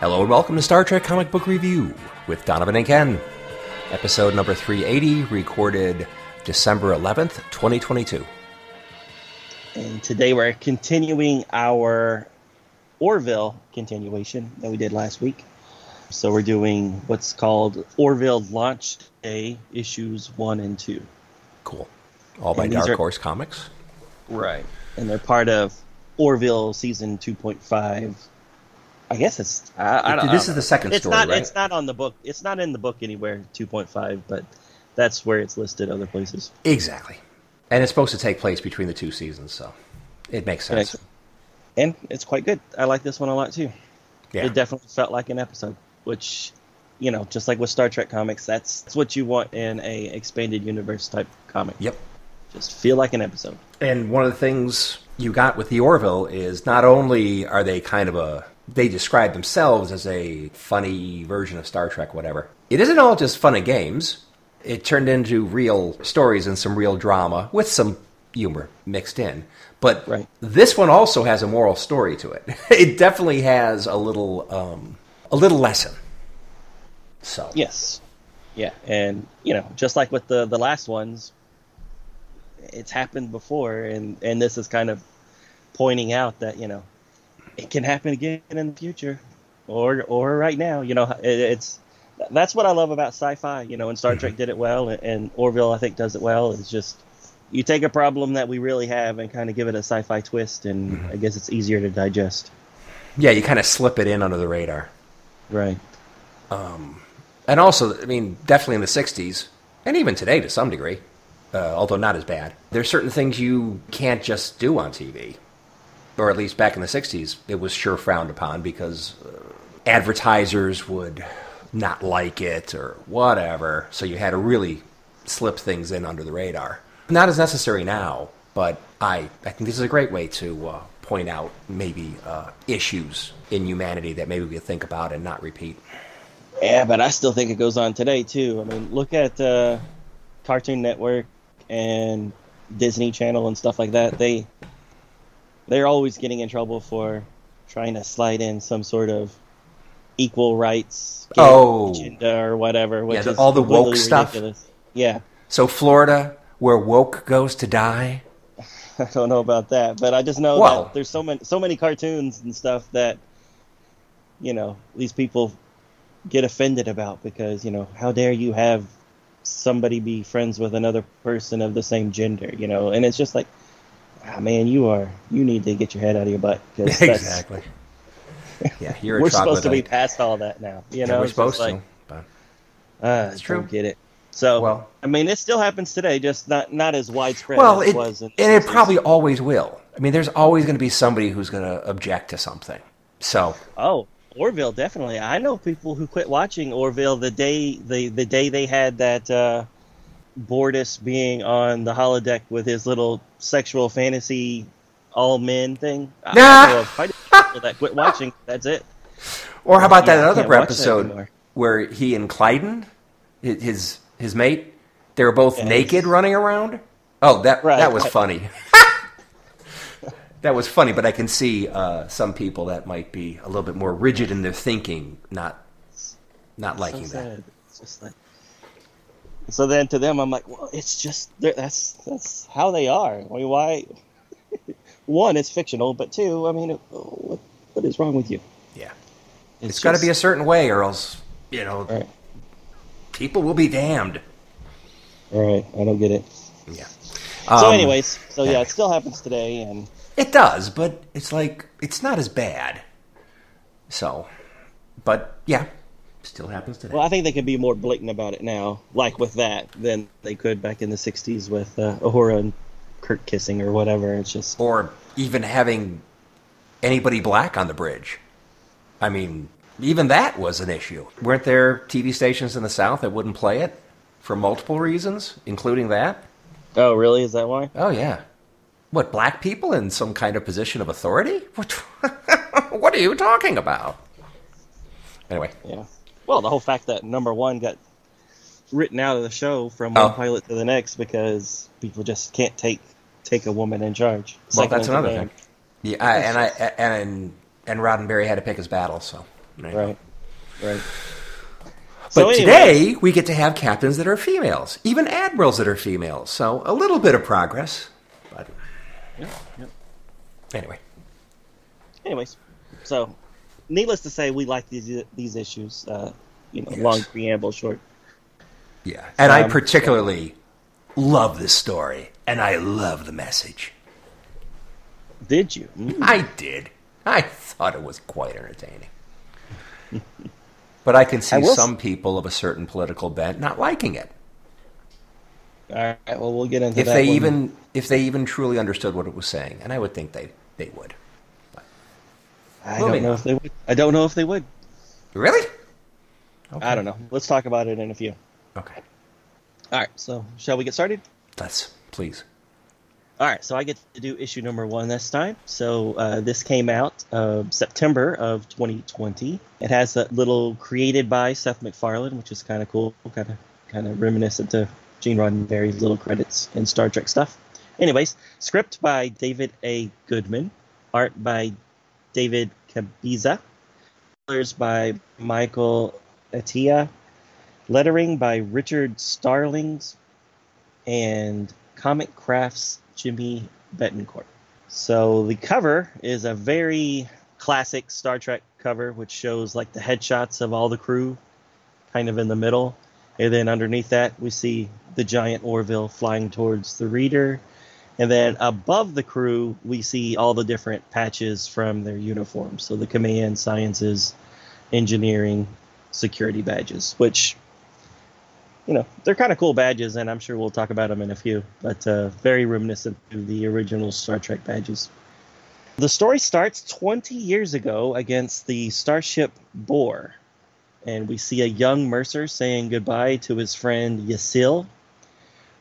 Hello and welcome to Star Trek Comic Book Review with Donovan and Ken. Episode number 380, recorded December 11th, 2022. And today we're continuing our Orville continuation that we did last week. So we're doing what's called Orville Launch Day issues 1 and 2. Cool. All by Dark are- Horse Comics. Right. And they're part of Orville season 2.5. I guess it's I, I don't, I this don't is the second it's story, not right? it's not on the book. It's not in the book anywhere 2.5, but that's where it's listed other places. Exactly. And it's supposed to take place between the two seasons, so it makes sense. Okay. And it's quite good. I like this one a lot too. Yeah. It definitely felt like an episode, which, you know, just like with Star Trek comics, that's, that's what you want in a expanded universe type comic. Yep. Just feel like an episode. And one of the things you got with the Orville is not only are they kind of a they describe themselves as a funny version of Star Trek, whatever. It isn't all just fun and games. It turned into real stories and some real drama with some humor mixed in. But Right. this one also has a moral story to it. It definitely has a little um, a little lesson. So Yes. Yeah. And, you know, just like with the, the last ones, it's happened before. And, and this is kind of pointing out that, you know, it can happen again in the future or, or right now. You know, it, it's, that's what I love about sci-fi, you know, and Star Trek mm-hmm. did it well, and, and Orville I think does it well. It's just you take a problem that we really have and kind of give it a sci-fi twist, and mm-hmm. I guess it's easier to digest. yeah, you kind of slip it in under the radar. Right. Um, and also, I mean, definitely in the 60s, and even today to some degree, uh, although not as bad, there's certain things you can't just do on TV. Or at least back in the 60s, it was sure frowned upon because uh, advertisers would not like it or whatever. So you had to really slip things in under the radar. Not as necessary now, but I, I think this is a great way to uh, point out maybe uh, issues in humanity that maybe we could think about and not repeat. Yeah, but I still think it goes on today too. I mean, look at uh, Cartoon Network and Disney Channel and stuff like that. They they're always getting in trouble for trying to slide in some sort of equal rights Oh. agenda or whatever. Which the- is all the woke completely stuff? ridiculous. Yeah, So Florida, where woke goes to die. I don't know about that, but I just know Well- that there's so many so many cartoons and stuff that you know these people get offended about because you know how dare you have somebody be friends with another person of the same gender, you know, and it's just like, ah, man, you are you need to get your head out of your butt 'cause that's- exactly. Yeah, you're We're supposed to be past all that now, you Yeah, know. we're supposed like, to. But Ah, It's true. Don't get it. So, Well- I mean, it still happens today, just not not as widespread well, as it, it was. In and it probably always will. I mean, there's always going to be somebody who's going to object to something. So Oh, Orville definitely. I know people who quit watching Orville the day the the day they had that uh, Bortus being on the holodeck with his little sexual fantasy all men thing. I- I know of quite a few people that quit watching. That's it. Or how about that other can't that episode where he and Klyden, his his mate, they were both Yes. naked running around? Oh, that Right, that was right. funny. that was funny, but I can see uh, some people that might be a little bit more rigid in their thinking, not not liking so that. sad. It's just like. So then to them, I'm like, well, it's just that's that's how they are. I mean, why? One, it's fictional, but two, I mean, what what is wrong with you? Yeah, it's got to be a certain way, or else you know Right. people will be damned. All right, I don't get it. Yeah. So, Um, anyways, so yeah, yeah. it still happens today, and It does, but it's like it's not as bad. So, but yeah, still happens today. well, I think they can be more blatant about it now, like with that, than they could back in the '60s with uh, Uhura and Kurt kissing or whatever. It's just or even having anybody black on the bridge. I mean, even that was an issue. Weren't there TV stations in the South that wouldn't play it for multiple reasons, including that? Oh, really? Is that why? Oh, yeah. What, black people in some kind of position of authority? What, what are you talking about? Anyway. Yeah. Well, the whole fact that number one got written out of the show from one Oh. pilot to the next because people just can't take take a woman in charge. Well, Second that's another thing. Yeah, I, and I and and Roddenberry had to pick his battle. So go. Right. Right. But So anyway- today we get to have captains that are females, even admirals that are females. So a little bit of progress. But Yep, yep. anyway, Anyways, so needless to say, we like these these issues. Uh, you know, Yes. long preamble, short. yeah. And I Um, particularly love this story, and I love the message. Did you? Mm. I did. I thought it was quite entertaining. But I can see I will s- some people of a certain political bent not liking it. All right. Well, we'll get into If that. they when- even if they even truly understood what it was saying, and I would think they they would. I Moving don't know on. if they would. I don't know if they would. Really? I don't know. Let's talk about it in a few. Okay. All right. So, shall we get started? Let's please. All right, so I get to do issue number one this time. So uh, this came out uh, September of 2020. It has a little created by Seth MacFarlane, which is kind of cool, kind of kind of reminiscent to Gene Roddenberry's little credits in Star Trek stuff. Anyways, script by David A. Goodman, art by David Cabeza, colors by Michael Atiyeh, lettering by Richard Starkings, and Comicraft's Jimmy Betancourt. So the cover is a very classic Star Trek cover, which shows like the headshots of all the crew, kind of in the middle, and then underneath that we see the giant Orville flying towards the reader, and then above the crew we see all the different patches from their uniforms. So the command, sciences, engineering, security badges, which you know, they're kind of cool badges, and I'm sure we'll talk about them in a few, but uh, very reminiscent of the original Star Trek badges. The story starts 20 years ago against the starship Bohr, and we see a young Mercer saying goodbye to his friend Yasil,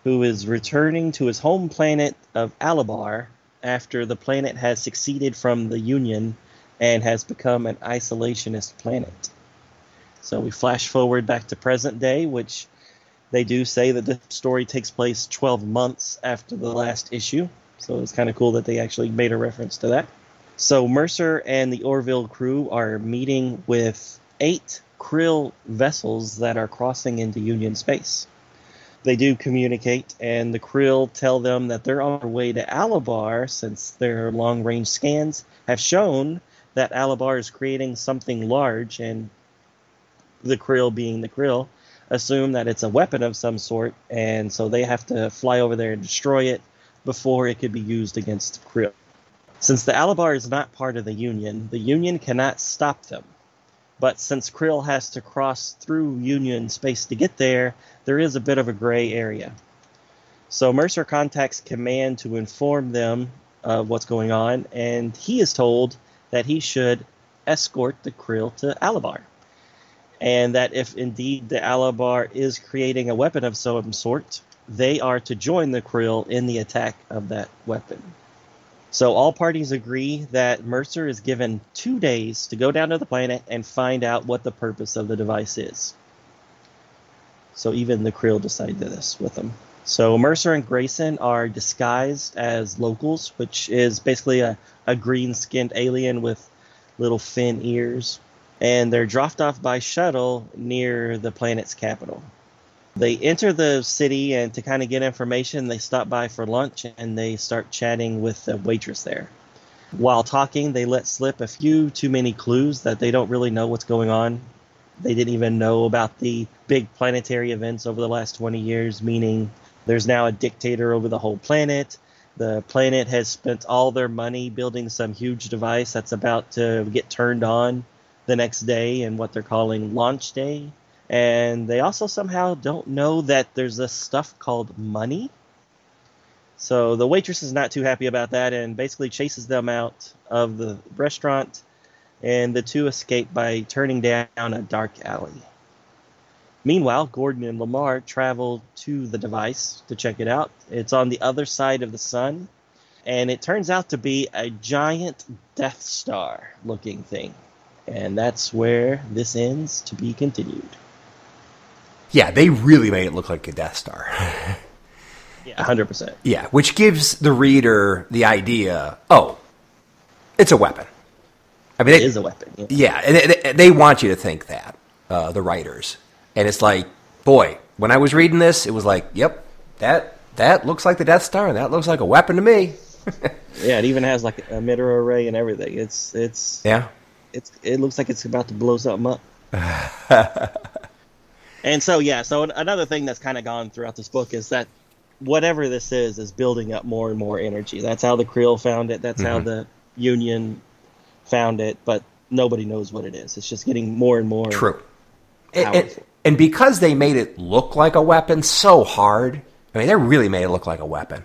who is returning to his home planet of Alabar after the planet has succeeded from the Union and has become an isolationist planet. So we flash forward back to present day, which they do say that the story takes place 12 months after the last issue, so it's kind of cool that they actually made a reference to that. So Mercer and the Orville crew are meeting with eight Krill vessels that are crossing into Union space. They do communicate, and the Krill tell them that they're on their way to Alabar since their long range scans have shown that Alabar is creating something large, and the Krill being the Krill assume that it's a weapon of some sort, and so they have to fly over there and destroy it before it could be used against Krill. Since the Alabar is not part of the Union, the Union cannot stop them. But since Krill has to cross through Union space to get there, there is a bit of a gray area. So Mercer contacts Command to inform them of what's going on, and he is told that he should escort the Krill to Alabar and that if indeed the Alabar is creating a weapon of some sort, they are to join the Krill in the attack of that weapon. So all parties agree that Mercer is given two days to go down to the planet and find out what the purpose of the device is. So even the Krill decide this with them. So Mercer and Grayson are disguised as locals, which is basically a, a green skinned alien with little fin ears and they're dropped off by shuttle near the planet's capital. They enter the city, and to kind of get information, they stop by for lunch and they start chatting with the waitress there. While talking, they let slip a few too many clues that they don't really know what's going on. They didn't even know about the big planetary events over the last 20 years, meaning there's now a dictator over the whole planet. The planet has spent all their money building some huge device that's about to get turned on the next day and what they're calling launch day. And they also somehow don't know that there's this stuff called money. So the waitress is not too happy about that and basically chases them out of the restaurant and the two escape by turning down a dark alley. Meanwhile, Gordon and Lamar travel to the device to check it out. It's on the other side of the sun, and it turns out to be a giant Death Star looking thing. And that's where this ends to be continued. Yeah, they really made it look like a Death Star. Yeah, 100%. yeah, which gives the reader the idea oh, it's a weapon. I mean, It they- is a weapon. yeah. Yeah, and they, they- they want you to think that, uh, the writers. And it's like, boy, when I was reading this, it was like, yep, that that looks like the Death Star, and that looks like a weapon to me. Yeah, it even has like a emitter array and everything. It's it's Yeah. it's it looks like it's about to blow something up. and so yeah, so another thing that's kind of gone throughout this book is that whatever this is is building up more and more energy. That's how the Krill found it. That's how mm-hmm. the Union found it, but nobody knows what it is. It's just getting more and more True. And, and, and because they made it look like a weapon so hard, I mean, they really made it look like a weapon.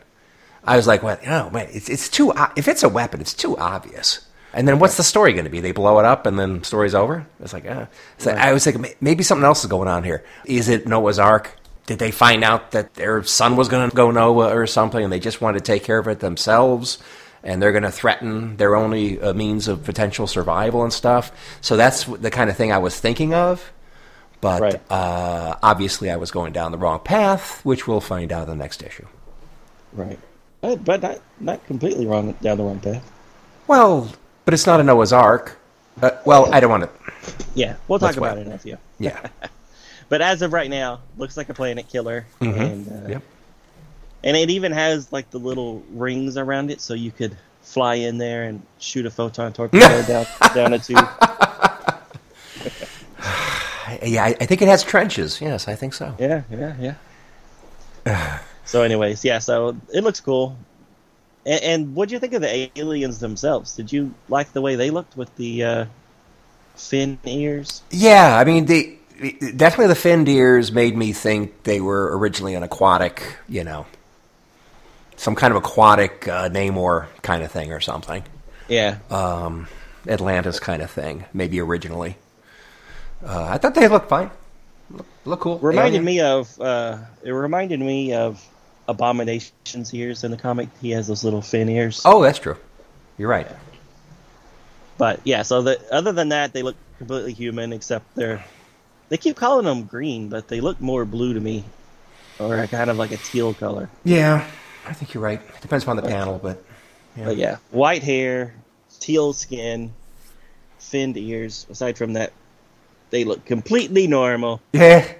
I was like, "Well, no, oh, man, it's, it's too, if it's a weapon, it's too obvious. And then what's the story going to be? They blow it up and then story's over? It's like, uh, so I was thinking, maybe something else is going on here. Is it Noah's Ark? Did they find out that their sun was going to go Noah or something and they just wanted to take care of it themselves? And they're going to threaten their only uh, means of potential survival and stuff. So that's the kind of thing I was thinking of. But Right. uh, obviously, I was going down the wrong path, which we'll find out in the next issue. right. But, but not not completely wrong down the wrong path. Well, but it's not a Noah's Ark. Uh, well, I don't want to. Yeah, we'll talk Let's about wait. it next year. Yeah. But as of right now, looks like a planet killer, and uh, Yep. and it even has like the little rings around it, so you could fly in there and shoot a photon torpedo down down a tube. Yeah, I, I think it has trenches. Yes, I think so. Yeah, yeah, yeah. so, anyways, yeah, so it looks cool. And, and what do you think of the aliens themselves? Did you like the way they looked with the uh, fin ears? Yeah, I mean, definitely the fin ears made me think they were originally an aquatic, you know, some kind of aquatic uh, Namor kind of thing or something. Yeah, um, Atlantis kind of thing, maybe originally. Uh, I thought they looked fine. Look, look cool. reminded Alien. me of uh, it reminded me of Abomination's ears in the comic. He has those little fin ears. Oh, that's true. You're right. But yeah, so the other than that, they look completely human, except they're they keep calling them green, but they look more blue to me, or a kind of like a teal color. Yeah, I think you're right. It Depends upon the panel, but But yeah, white hair, teal skin, finned ears. Aside from that, they look completely normal. yeah,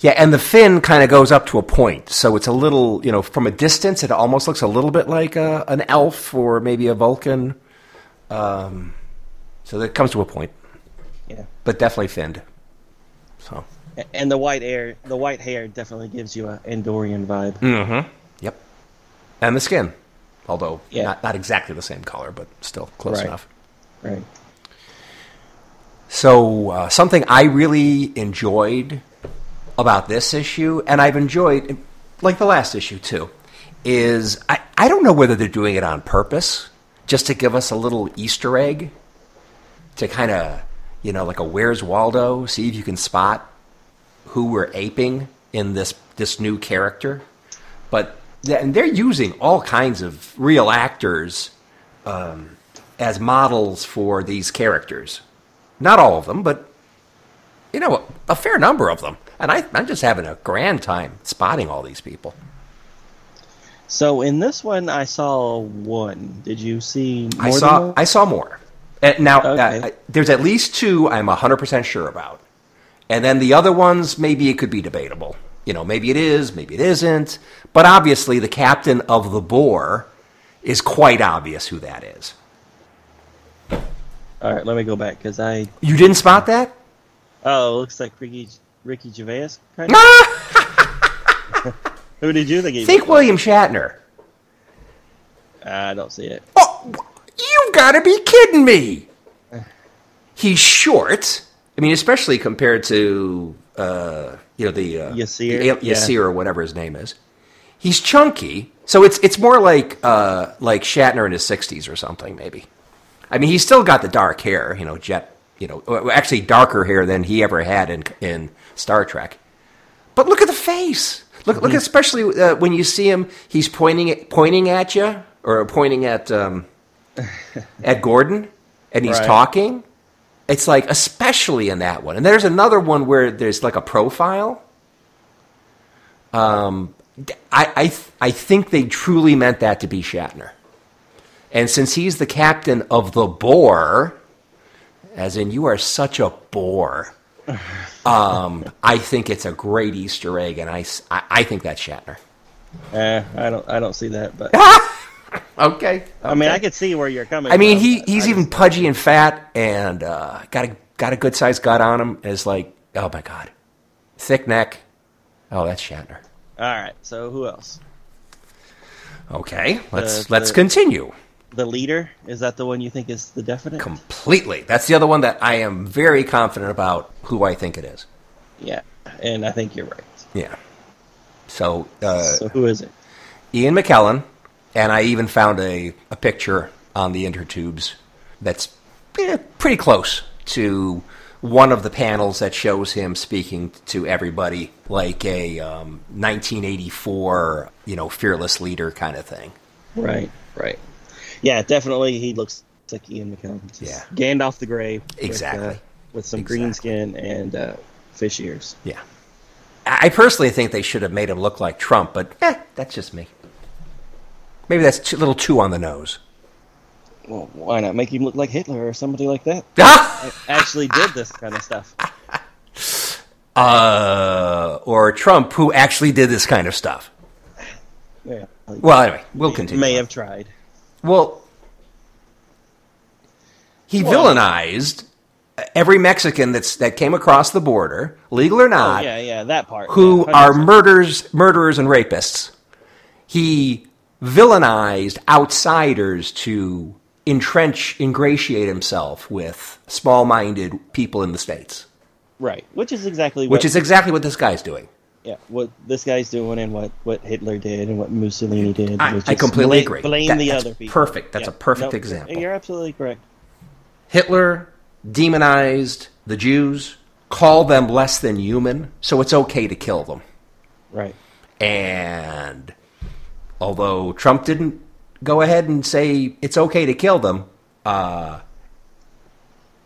yeah, and the fin kind of goes up to a point, so it's a little, you know, from a distance, it almost looks a little bit like a, an elf or maybe a Vulcan. Um, so that comes to a point, Yeah, but definitely finned. So. And the white hair, the white hair definitely gives you a Andorian vibe. Mm-hmm. Yep. And the skin, although Yeah. not not exactly the same color, but still close Right. enough. Right. So uh, something I really enjoyed about this issue, and I've enjoyed like the last issue too, is I, I don't know whether they're doing it on purpose, just to give us a little Easter egg, to kind of you know like a Where's Waldo, see if you can spot who we're aping in this this new character. But and they're using all kinds of real actors um, as models for these characters. Not all of them, but you know, a, a fair number of them. And I, I'm just having a grand time spotting all these people. So in this one, I saw one. Did you see? More I saw? I saw more. Uh, now uh, Okay. I- there's at least two I'm 100% sure about. And then the other ones maybe it could be debatable. You know, maybe it is, maybe it isn't. But obviously the captain of the boar is quite obvious who that is. All right, let me go back because I. You didn't spot that? Oh, it looks like Ricky Ricky Gervais. Kind of. Who did you think? He Think? William Shatner. I don't see it. Oh, you gotta be kidding me! He's short. I mean, especially compared to uh, you know the uh, Yasir, the yeah. Or whatever his name is. He's chunky, so it's it's more like uh, like Shatner in his sixties or something, maybe. I mean, he's still got the dark hair, you know, jet, you know, actually darker hair than he ever had in in Star Trek. But look at the face. Look, Mm-hmm. look, especially uh, when you see him, he's pointing at, pointing at you or pointing at um, at Gordon, and he's Right. talking. It's like, especially in that one. And there's another one where there's like a profile. Um, I I th- I think they truly meant that to be Shatner. And since he's the captain of the bore, as in you are such a bore, um, I think it's a great Easter egg, and I I think that's Shatner. Eh, I don't I don't see that, but Okay. I mean I could see where you're coming. I mean, from, he, he's I even just- pudgy and fat, and uh, got a got a good sized gut on him. Is like, oh my god, thick neck. Oh, that's Shatner. All right. So who else? Okay, let's The- let's the- continue. The leader is that the one you think is the definite? Completely. That's the other one that I am very confident about who I think it is. yeah, and I think you're right. Yeah. So, uh, so who is it? Ian McKellen, and I even found a, a picture on the intertubes that's eh, pretty close to one of the panels that shows him speaking to everybody like a um, 1984, you know, fearless leader kind of thing. Right. Right. Yeah, definitely. He looks like Ian McKellen. Yeah. Gandalf the Grey. with, Exactly. uh, with some green skin and uh, fish ears. Yeah. I personally think they should have made him look like Trump, but eh, that's just me. Maybe that's a little too on the nose. Well, why not make him look like Hitler or somebody like that? Actually, did this kind of stuff. Uh, or Trump, who actually did this kind of stuff. Yeah. Well, anyway, we'll continue. May have tried. Well, he Well- villainized every Mexican that's that came across the border, legal or Oh, not, yeah, yeah, that part. who yeah, are 100%. murderers, murderers and rapists. He villainized outsiders to entrench, ingratiate himself with small-minded people in the states, right, which is exactly what, which is exactly what this guy's doing. Yeah, what this guy's doing and what, what Hitler did and what Mussolini did. I, I completely blame, agree. Blame That- the other people. Perfect. That's Yeah. a perfect Nope, example. You're absolutely correct. Hitler demonized the Jews, called them less than human, so it's okay to kill them. Right. And although Trump didn't go ahead and say it's okay to kill them, uh,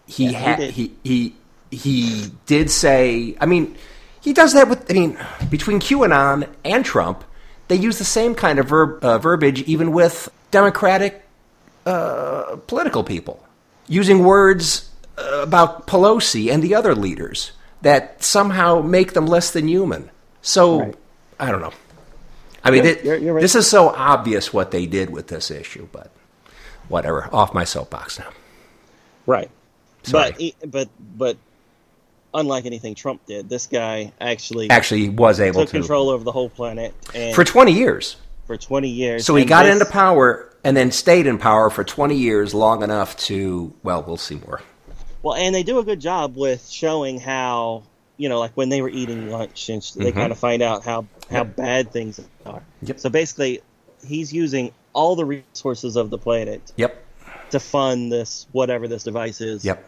he Yeah, he had he, he he did say. I mean, he does that with. I mean, between QAnon and Trump, they use the same kind of verb, uh, verbiage, even with Democratic uh, political people, using words uh, about Pelosi and the other leaders that somehow make them less than human. So Right. I don't know. I mean, you're- you're right. this is so obvious what they did with this issue, but whatever. Off my soapbox now. Right. Sorry. But but but unlike anything Trump did, this guy actually Actually, was able took to control over the whole planet and for 20 years. for 20 years. So he got this- into power and then stayed in power for 20 years, long enough to, well, we'll see more. Well, and they do a good job with showing how you know, like when they were eating lunch, and they Mhm. kind of find out how how Yep. bad things are. Yep. So basically, he's using all the resources of the planet Yep. to fund this whatever this device is. Yep.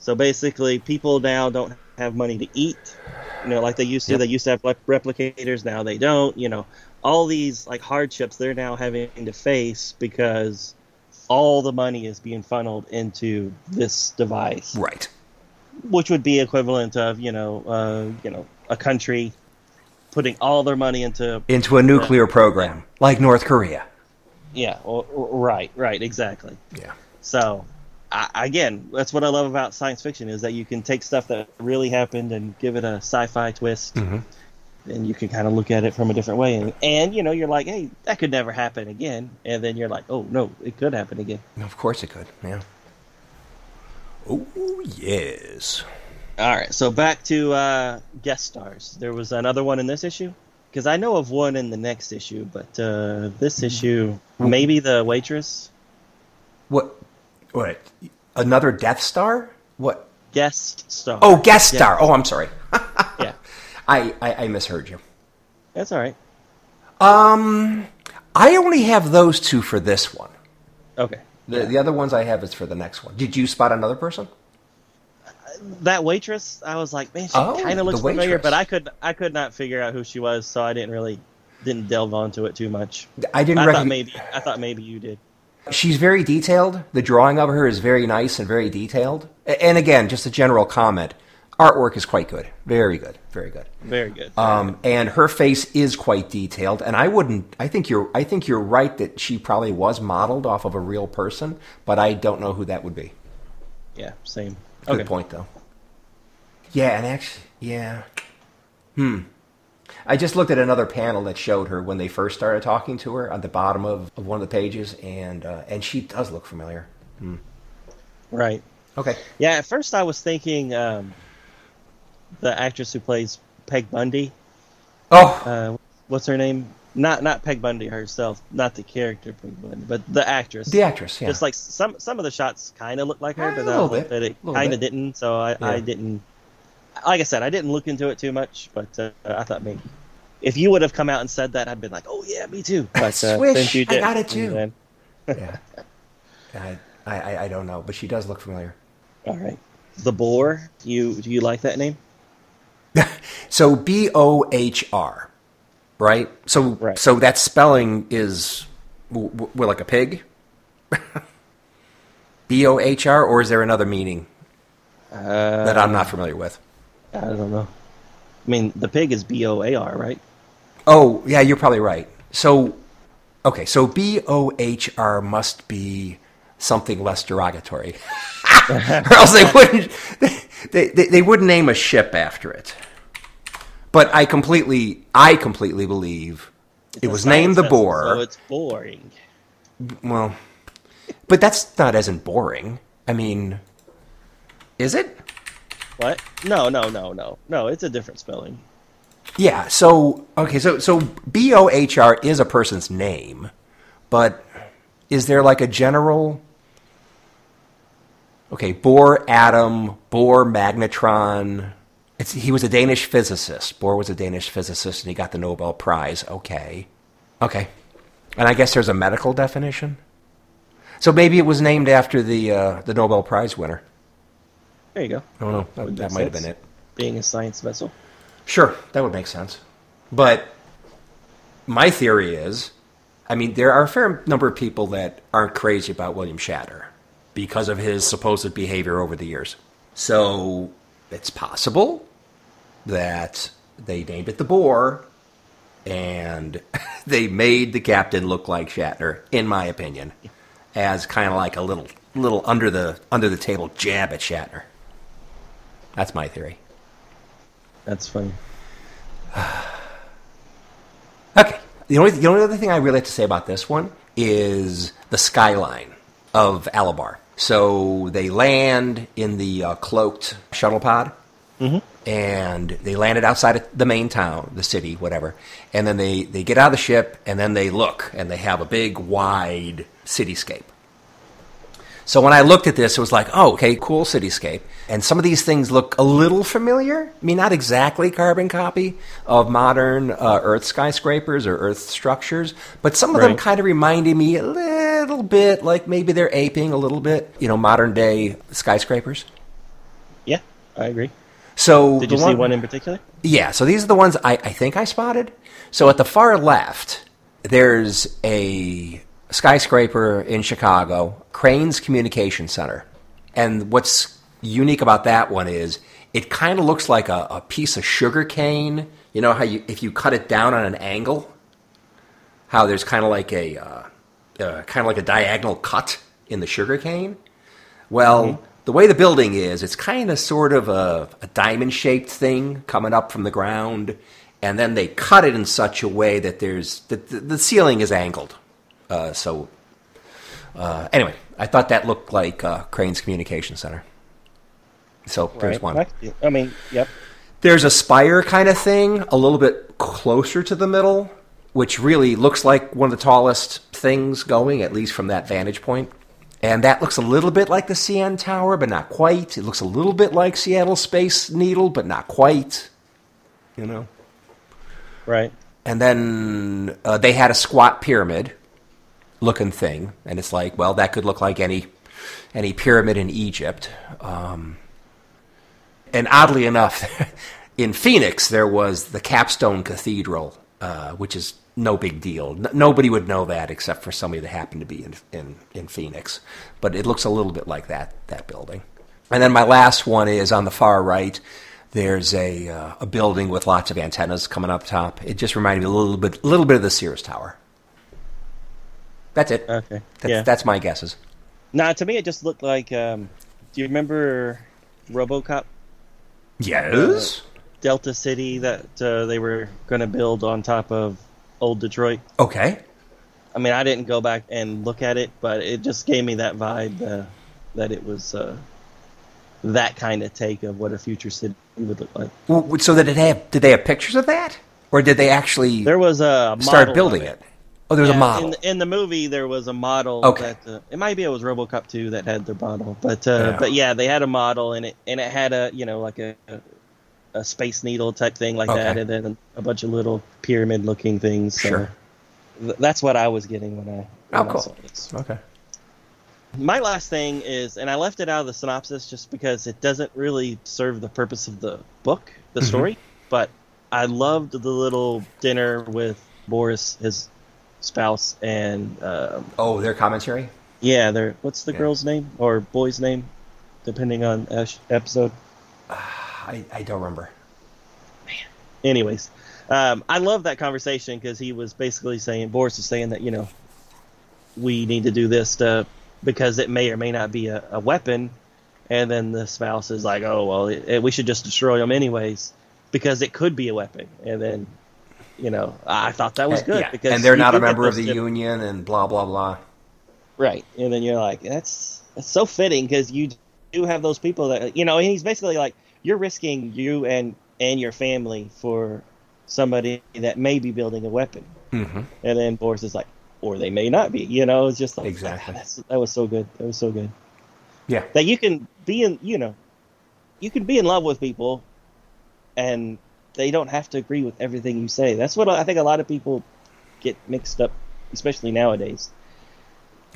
So basically, people now don't have money to eat. You know, like they used to. Yep. They used to have like replicators. Now they don't. You know, all these like hardships they're now having to face because all the money is being funneled into this device, Right. which would be equivalent of you know, uh, you know, a country putting all their money into Into a nuclear program like North Korea. yeah, or, or- right, right, exactly. Yeah. So, I, again, that's what I love about science fiction is that you can take stuff that really happened and give it a sci-fi twist, Mhm. and you can kind of look at it from a different way. And, and you know, you're like, hey, that could never happen again. And then you're like, oh no, it could happen again. Of course it could. Yeah. Oh, yes. All right, so back to uh, guest stars. There was another one in this issue because I know of one in the next issue, but uh, this issue, maybe the waitress What? What? Another Death Star? What? guest star. Oh, guest Yeah. star. Oh, I'm sorry. yeah, I, I, I misheard you. that's all right. Um, I only have those two for this one. Okay. The, the other ones I have is for the next one. Did you spot another person? That waitress, I was like, man, she Oh, kind of looks familiar, but I could I could not figure out who she was, so I didn't really didn't delve onto it too much. I didn't I recognize. thought maybe I thought maybe you did. She's very detailed. The drawing of her is very nice and very detailed. And again, just a general comment. Artwork is quite good. Very good. Very good. Very good. Um, and her face is quite detailed. And I wouldn't. I think you're. I think you're right that she probably was modeled off of a real person, but I don't know who that would be. yeah, same. Good okay. point, though. Yeah, and actually, yeah. Hmm. I just looked at another panel that showed her when they first started talking to her on the bottom of, of one of the pages, and uh, and she does look familiar. Right. Okay. Yeah, at first I was thinking um, the actress who plays Peg Bundy. Oh, Uh, what's her name? Not not Peg Bundy herself, not the character Peg Bundy, but the actress. the actress. Yeah. Just like some some of the shots kind of looked like her, Eh, but a little bit, it kind of didn't. So I, I didn't. Like I said, I didn't look into it too much, but uh, I thought maybe if you would have come out and said that, I'd been like, oh yeah, me too. But uh, Swish, I got it too. then- yeah. I, I I don't know, but she does look familiar. all right, the boar. You do you like that name? So B O H R, right? So Right. so that spelling is we're like a pig. B O H R, or is there another meaning Uh, that I'm not familiar with? I don't know. I mean, the pig is B O A R, right? Oh, yeah, you're probably right. So, okay, so B O H R must be something less derogatory, or else they wouldn't they, they, they wouldn't name a ship after it. But I completely I completely believe It's it was named the boar. so it's boring. Well, but that's not as in boring. I mean, is it? What? No, no, no, no, no. It's a different spelling. Yeah. So okay. So so B O H R is a person's name, but is there like a general? Okay, Bohr atom, Bohr magnetron. It's, he was a Danish physicist. Bohr was a Danish physicist, and he got the Nobel Prize. Okay, okay, and I guess there's a medical definition. So maybe it was named after the uh, the Nobel Prize winner. There you go. I don't know. That, Would that might have been it. Being a science vessel. Sure, that would make sense. But my theory is I mean, there are a fair number of people that aren't crazy about William Shatner because of his supposed behavior over the years. So it's possible that they named it the Boar and they made the captain look like Shatner, in my opinion, as kind of like a little little under the under the table jab at Shatner. That's my theory. That's funny. Okay. The only, the only other thing I really have to say about this one is the skyline of Alabar. So they land in the uh, cloaked shuttle pod, and they landed outside of the main town, the city, whatever. And then they, they get out of the ship, and then they look, and they have a big, wide cityscape. So when I looked at this, it was like, oh, okay, cool cityscape. And some of these things look a little familiar. I mean, not exactly carbon copy of modern uh, Earth skyscrapers or Earth structures, but some of them kind of reminded me a little bit like maybe they're aping a little bit, you know, modern day skyscrapers. Yeah, I agree. So Did you see one in particular? yeah, so these are the ones I, I think I spotted. So at the far left, there's a skyscraper in Chicago, Crain's Communication Center. And what's unique about that one is it kind of looks like a, a piece of sugar cane. You know how you if you cut it down on an angle, how there's kind of like a uh, uh, kind of like a diagonal cut in the sugar cane. Well, the way the building is, it's kind of sort of a, a diamond shaped thing coming up from the ground, and then they cut it in such a way that there's the, the, the ceiling is angled. Uh, so, uh, anyway, I thought that looked like uh, Crain's Communication Center. So there's one. I- I mean, yep. There's a spire kind of thing, a little bit closer to the middle, which really looks like one of the tallest things going, at least from that vantage point. And that looks a little bit like the CN Tower, but not quite. It looks a little bit like Seattle Space Needle, but not quite. You know? Right. And then uh, they had a squat pyramid looking thing, and it's like, well, that could look like any any pyramid in Egypt. Um, and oddly enough, in Phoenix there was the Capstone Cathedral, uh, which is no big deal. Nobody would know that except for somebody that happened to be in, in in Phoenix. But it looks a little bit like that that building. And then my last one is on the far right. There's a uh, a building with lots of antennas coming up top. It just reminded me a little bit, a little bit of the Sears Tower. That's it. Okay. That's, yeah. that's my guesses. Nah, to me it just looked like. Um, do you remember RoboCop Yes. Delta City that uh, they were going to build on top of old Detroit? Okay. I mean, I didn't go back and look at it, but it just gave me that vibe uh, that it was uh, that kind of take of what a future city would look like. Well, so did it have? Did they have pictures of that, or did they actually There was a start building it? Oh, there was a model. In, the- in the movie, there was a model. Okay. That, uh, it might be it was RoboCop 2 that had their model, but uh, Yeah. but yeah, they had a model and it and it had a you know like a a, space needle type thing like that, and then a bunch of little pyramid looking things. So Sure. th- that's what I was getting when I. Oh, when I cool. saw this. okay. My last thing is, and I left it out of the synopsis just because it doesn't really serve the purpose of the book, the Mhm. story. But I loved the little dinner with Bortus, his spouse, and um, Oh, their commentary. yeah, they're what's the Yeah. girl's name or boy's name, depending on episode. I, I don't remember. Man. Anyways, um, I love that conversation because he was basically saying Bortus is saying that you know we need to do this to because it may or may not be a, a weapon, and then the spouse is like, oh well, it, it- we should just destroy them anyways because it could be a weapon, and then you know I thought that was good Yeah. because and they're not a member of the union, and blah blah blah. Right. And then you're like, that's that's so fitting because you do have those people that you know. And he's basically like, you're risking you and and your family for somebody that may be building a weapon. Mm-hmm. And then Bortus is like, or they may not be. You know, it's just like Exactly. That's, that was so good. That was so good. Yeah. That you can be in, you know, you can be in love with people, and they don't have to agree with everything you say. That's what I think a lot of people get mixed up, especially nowadays.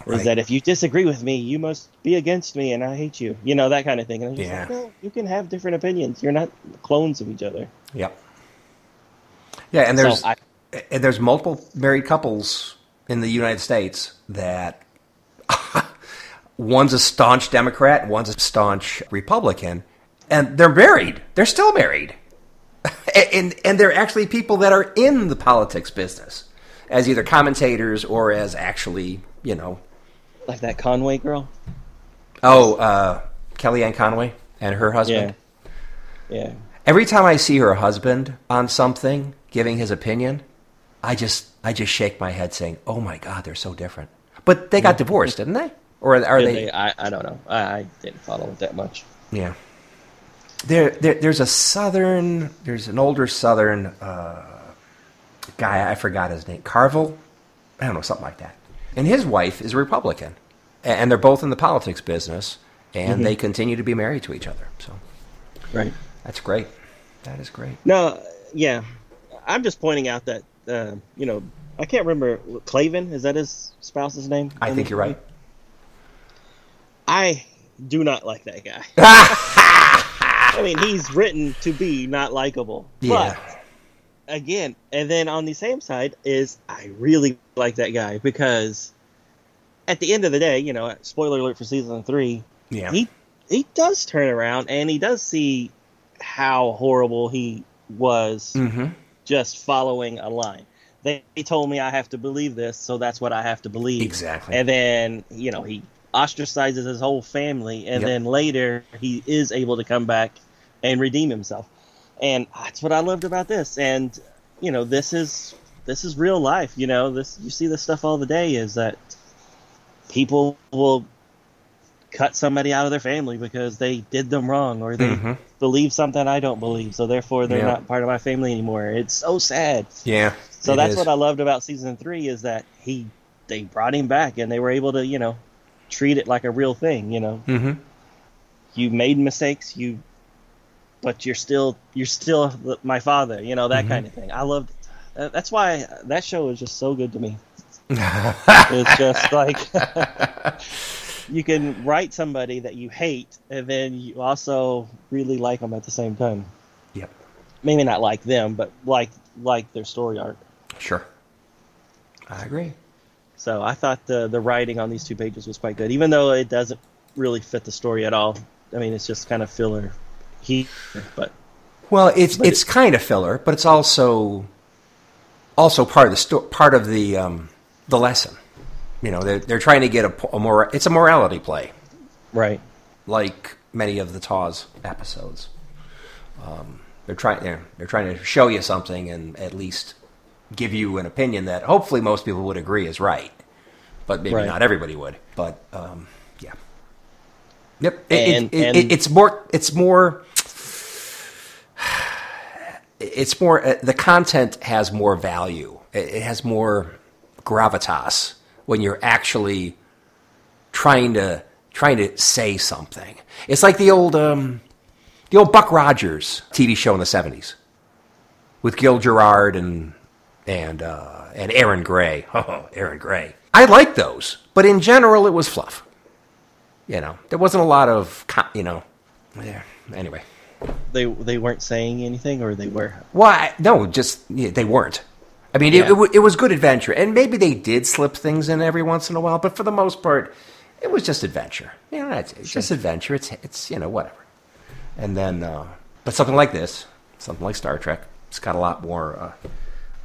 Right. Is that if you disagree with me, you must be against me, and I hate you. You know that kind of thing. And I'm just Yeah. like, no, you can have different opinions. You're not clones of each other. Yep. Yeah, and there's so I, and there's multiple married couples in the United States that one's a staunch Democrat one's a staunch Republican, and they're married. They're still married, and and they're actually people that are in the politics business as either commentators or as actually, you know, like that Conway girl. oh, uh, Kellyanne Conway and her husband. Yeah, yeah. Every time I see her husband on something giving his opinion, I just I just shake my head saying, "Oh my God, they're so different." But they got divorced, didn't they? Or are Did they? they- I, I don't know. I, I didn't follow it that much. Yeah. There, there, there's a southern. There's an older southern uh, guy. I forgot his name. Carville. I don't know something like that. And his wife is a Republican, and they're both in the politics business, and Mhm. they continue to be married to each other. So Right. that's great. That is great. No, yeah. I'm just pointing out that uh, you know I can't remember Clavin. Is that his spouse's name? I think you're right. I do not like that guy. I mean, he's written to be not likable. Yeah. But again, and then on the same side is I really like that guy because at the end of the day, you know, spoiler alert for season three, Yeah. he he does turn around and he does see how horrible he was mm-hmm. just following a line. They, they told me I have to believe this, so that's what I have to believe. Exactly. And then, you know, he ostracizes his whole family, and Yep. then later he is able to come back and redeem himself. And that's what I loved about this. And you know, this is this is real life. You know, this you see this stuff all the day. Is that people will cut somebody out of their family because they did them wrong or they Mhm. believe something I don't believe, so therefore they're Yeah. not part of my family anymore. It's so sad. Yeah. So that's is. what I loved about season three is that he they brought him back and they were able to you know treat it like a real thing. You know, Mm-hmm. you made mistakes, you, but you're still you're still my father. You know that Mhm. kind of thing. I loved. Uh, that's why that show is just so good to me. it's just like you can write somebody that you hate, and then you also really like them at the same time. Yep. Maybe not like them, but like like their story arc. Sure. I agree. So I thought the the writing on these two pages was quite good, even though it doesn't really fit the story at all. I mean, it's just kind of filler. He, but Well, it's But it's kind of filler, but it's also also part of the sto- part of the um, the lesson. You know, they're they're trying to get a, a more it's a morality play, right, like many of the TOS episodes. Um, they're trying they're, they're trying to show you something and at least give you an opinion that hopefully most people would agree is right, but maybe Right. not everybody would. But um, yeah, yep. It, And- it- and- it- it's more it's more it's more uh, the content has more value it, it has more gravitas when you're actually trying to trying to say something it's like the old um the old buck rogers tv show in the 70s with gil gerard and and uh and Erin Gray oh Erin Gray i like those but in general it was fluff you know there wasn't a lot of you know yeah, anyway they they weren't saying anything, or they were. Why? No, just yeah, they weren't. I mean, it, Yeah. it, wa- it was good adventure, and maybe they did slip things in every once in a while, but for the most part, it was just adventure. You know, that's it's just adventure. It's it's you know whatever. And then, uh, but something like this, something like Star Trek, it's got a lot more uh,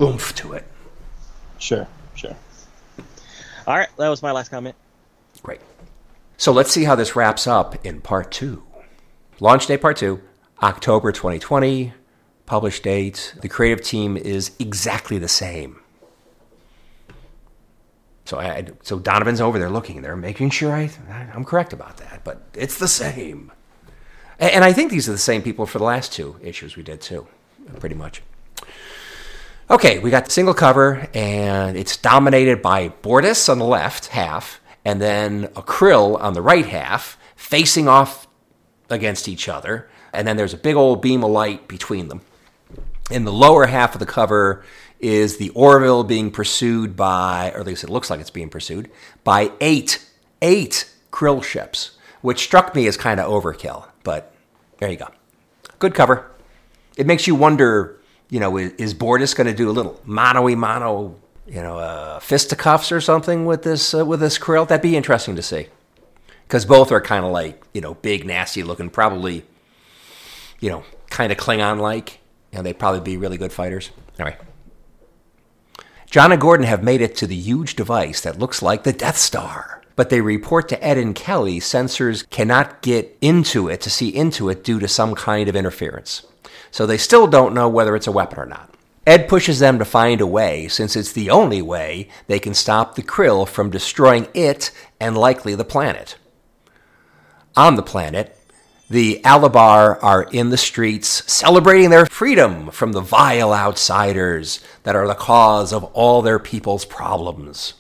oomph to it. Sure, sure. All right, that was my last comment. Great. So let's see how this wraps up in part two. Launch day part two, October 2020. Published date. The creative team is exactly the same. So, I, so Donovan's over there looking. They're making sure I, I'm correct about that, but it's the same. And I think these are the same people for the last two issues we did too, pretty much. Okay, we got the single cover, and it's dominated by Bortus on the left half, and then a Krill on the right half, facing off against each other. And then there's a big old beam of light between them. In the lower half of the cover is the Orville being pursued by, or at least it looks like it's being pursued, by eight, eight Krill ships, which struck me as kind of overkill, but there you go. Good cover. It makes you wonder, you know, is, is Bortus going to do a little mano y mano, you know, uh, fisticuffs or something with this uh, with this Krill? That'd be interesting to see, because both are kind of like you know big, nasty looking, probably, you know, kind of Klingon like. Know, they'd probably be really good fighters. Right. John and Gordon have made it to the huge device that looks like the Death Star. But they report to Ed and Kelly sensors cannot get into it to see into it due to some kind of interference. So they still don't know whether it's a weapon or not. Ed pushes them to find a way, since it's the only way they can stop the Krill from destroying it and likely the planet. On the planet, the Alabar are in the streets celebrating their freedom from the vile outsiders that are the cause of all their people's problems.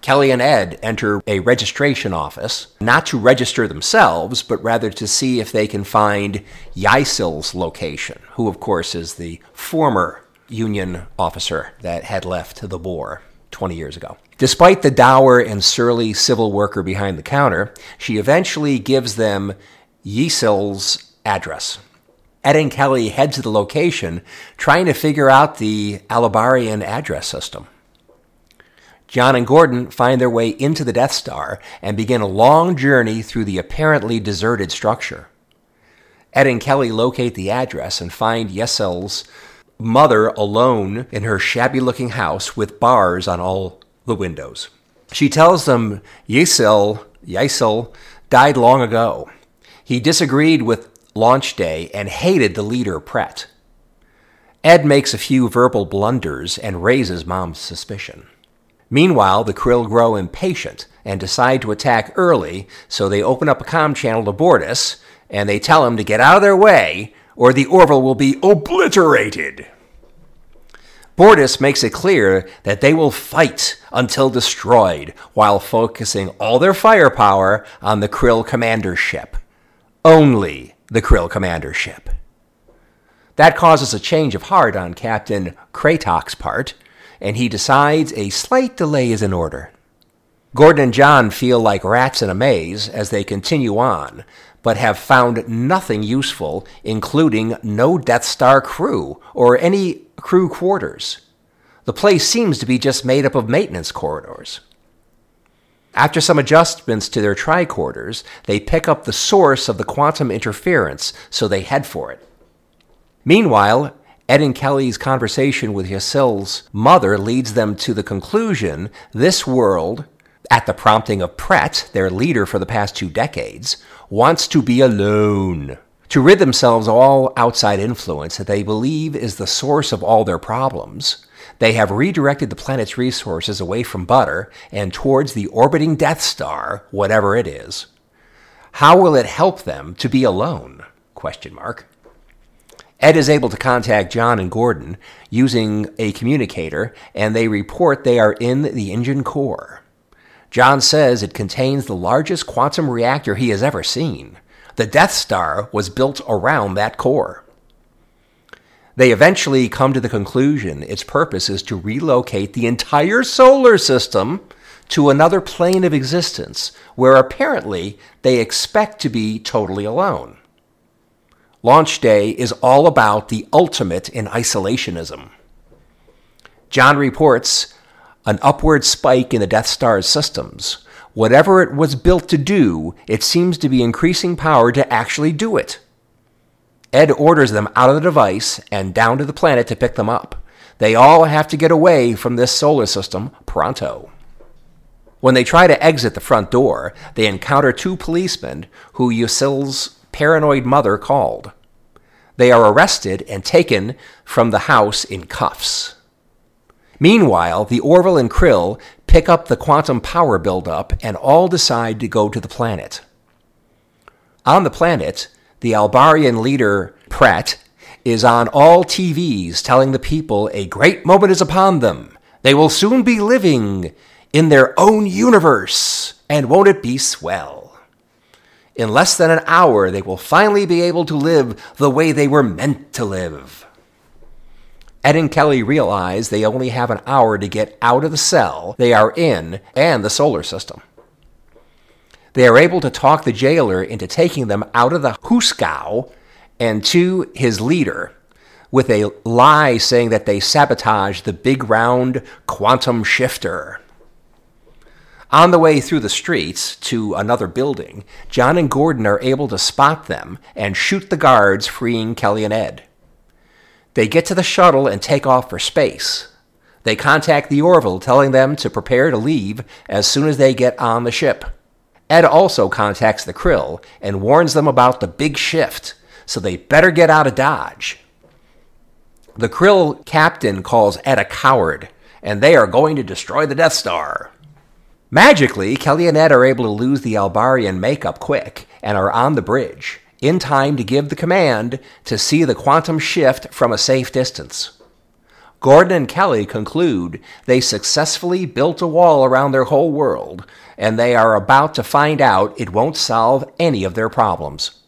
Kelly and Ed enter a registration office, not to register themselves, but rather to see if they can find Yasil's location, who, of course, is the former Union officer that had left the war 20 years ago. Despite the dour and surly civil worker behind the counter, she eventually gives them Yasil's address. Ed and Kelly head to the location, trying to figure out the Alabarian address system. John and Gordon find their way into the Death Star and begin a long journey through the apparently deserted structure. Ed and Kelly locate the address and find Yasil's mother alone in her shabby looking house with bars on all the windows. She tells them Yasil, Yesel died long ago. He disagreed with launch day and hated the leader, Pret. Ed makes a few verbal blunders and raises Mom's suspicion. Meanwhile, the Krill grow impatient and decide to attack early, so they open up a comm channel to Bortus and they tell him to get out of their way or the Orville will be obliterated. Bortus makes it clear that they will fight until destroyed while focusing all their firepower on the Krill commander ship. Only the Krill commander ship. That causes a change of heart on Captain Kratak's part. And he decides a slight delay is in order. Gordon and John feel like rats in a maze as they continue on, but have found nothing useful, including no Death Star crew or any crew quarters. The place seems to be just made up of maintenance corridors. After some adjustments to their tricorders, they pick up the source of the quantum interference, so they head for it. Meanwhile, Ed and Kelly's conversation with Yasil's mother leads them to the conclusion this world, at the prompting of Pret, their leader for the past two decades, wants to be alone, to rid themselves of all outside influence that they believe is the source of all their problems. They have redirected the planet's resources away from butter and towards the orbiting Death Star, whatever it is. How will it help them to be alone? Question mark. Ed is able to contact John and Gordon using a communicator, and they report they are in the engine core. John says it contains the largest quantum reactor he has ever seen. The Death Star was built around that core. They eventually come to the conclusion its purpose is to relocate the entire solar system to another plane of existence where apparently they expect to be totally alone. Launch day is all about the ultimate in isolationism. John reports an upward spike in the Death Star's systems. Whatever it was built to do, it seems to be increasing power to actually do it. Ed orders them out of the device and down to the planet to pick them up. They all have to get away from this solar system pronto. When they try to exit the front door, they encounter two policemen who Yasil's paranoid mother called. They are arrested and taken from the house in cuffs. Meanwhile, the Orville and Krill pick up the quantum power buildup and all decide to go to the planet. On the planet, the Albarian leader, Pret, is on all TVs telling the people a great moment is upon them. They will soon be living in their own universe, and won't it be swell? In less than an hour, they will finally be able to live the way they were meant to live. Ed and Kelly realize they only have an hour to get out of the cell they are in and the solar system. They are able to talk the jailer into taking them out of the Hooskow and to his leader with a lie saying that they sabotaged the big round quantum shifter. On the way through the streets to another building, John and Gordon are able to spot them and shoot the guards, freeing Kelly and Ed. They get to the shuttle and take off for space. They contact the Orville, telling them to prepare to leave as soon as they get on the ship. Ed also contacts the Krill and warns them about the big shift, so they better get out of Dodge. The Krill captain calls Ed a coward, and they are going to destroy the Death Star. Magically, Kelly and Ed are able to lose the Albarian makeup quick and are on the bridge, in time to give the command to see the quantum shift from a safe distance. Gordon and Kelly conclude they successfully built a wall around their whole world, and they are about to find out it won't solve any of their problems.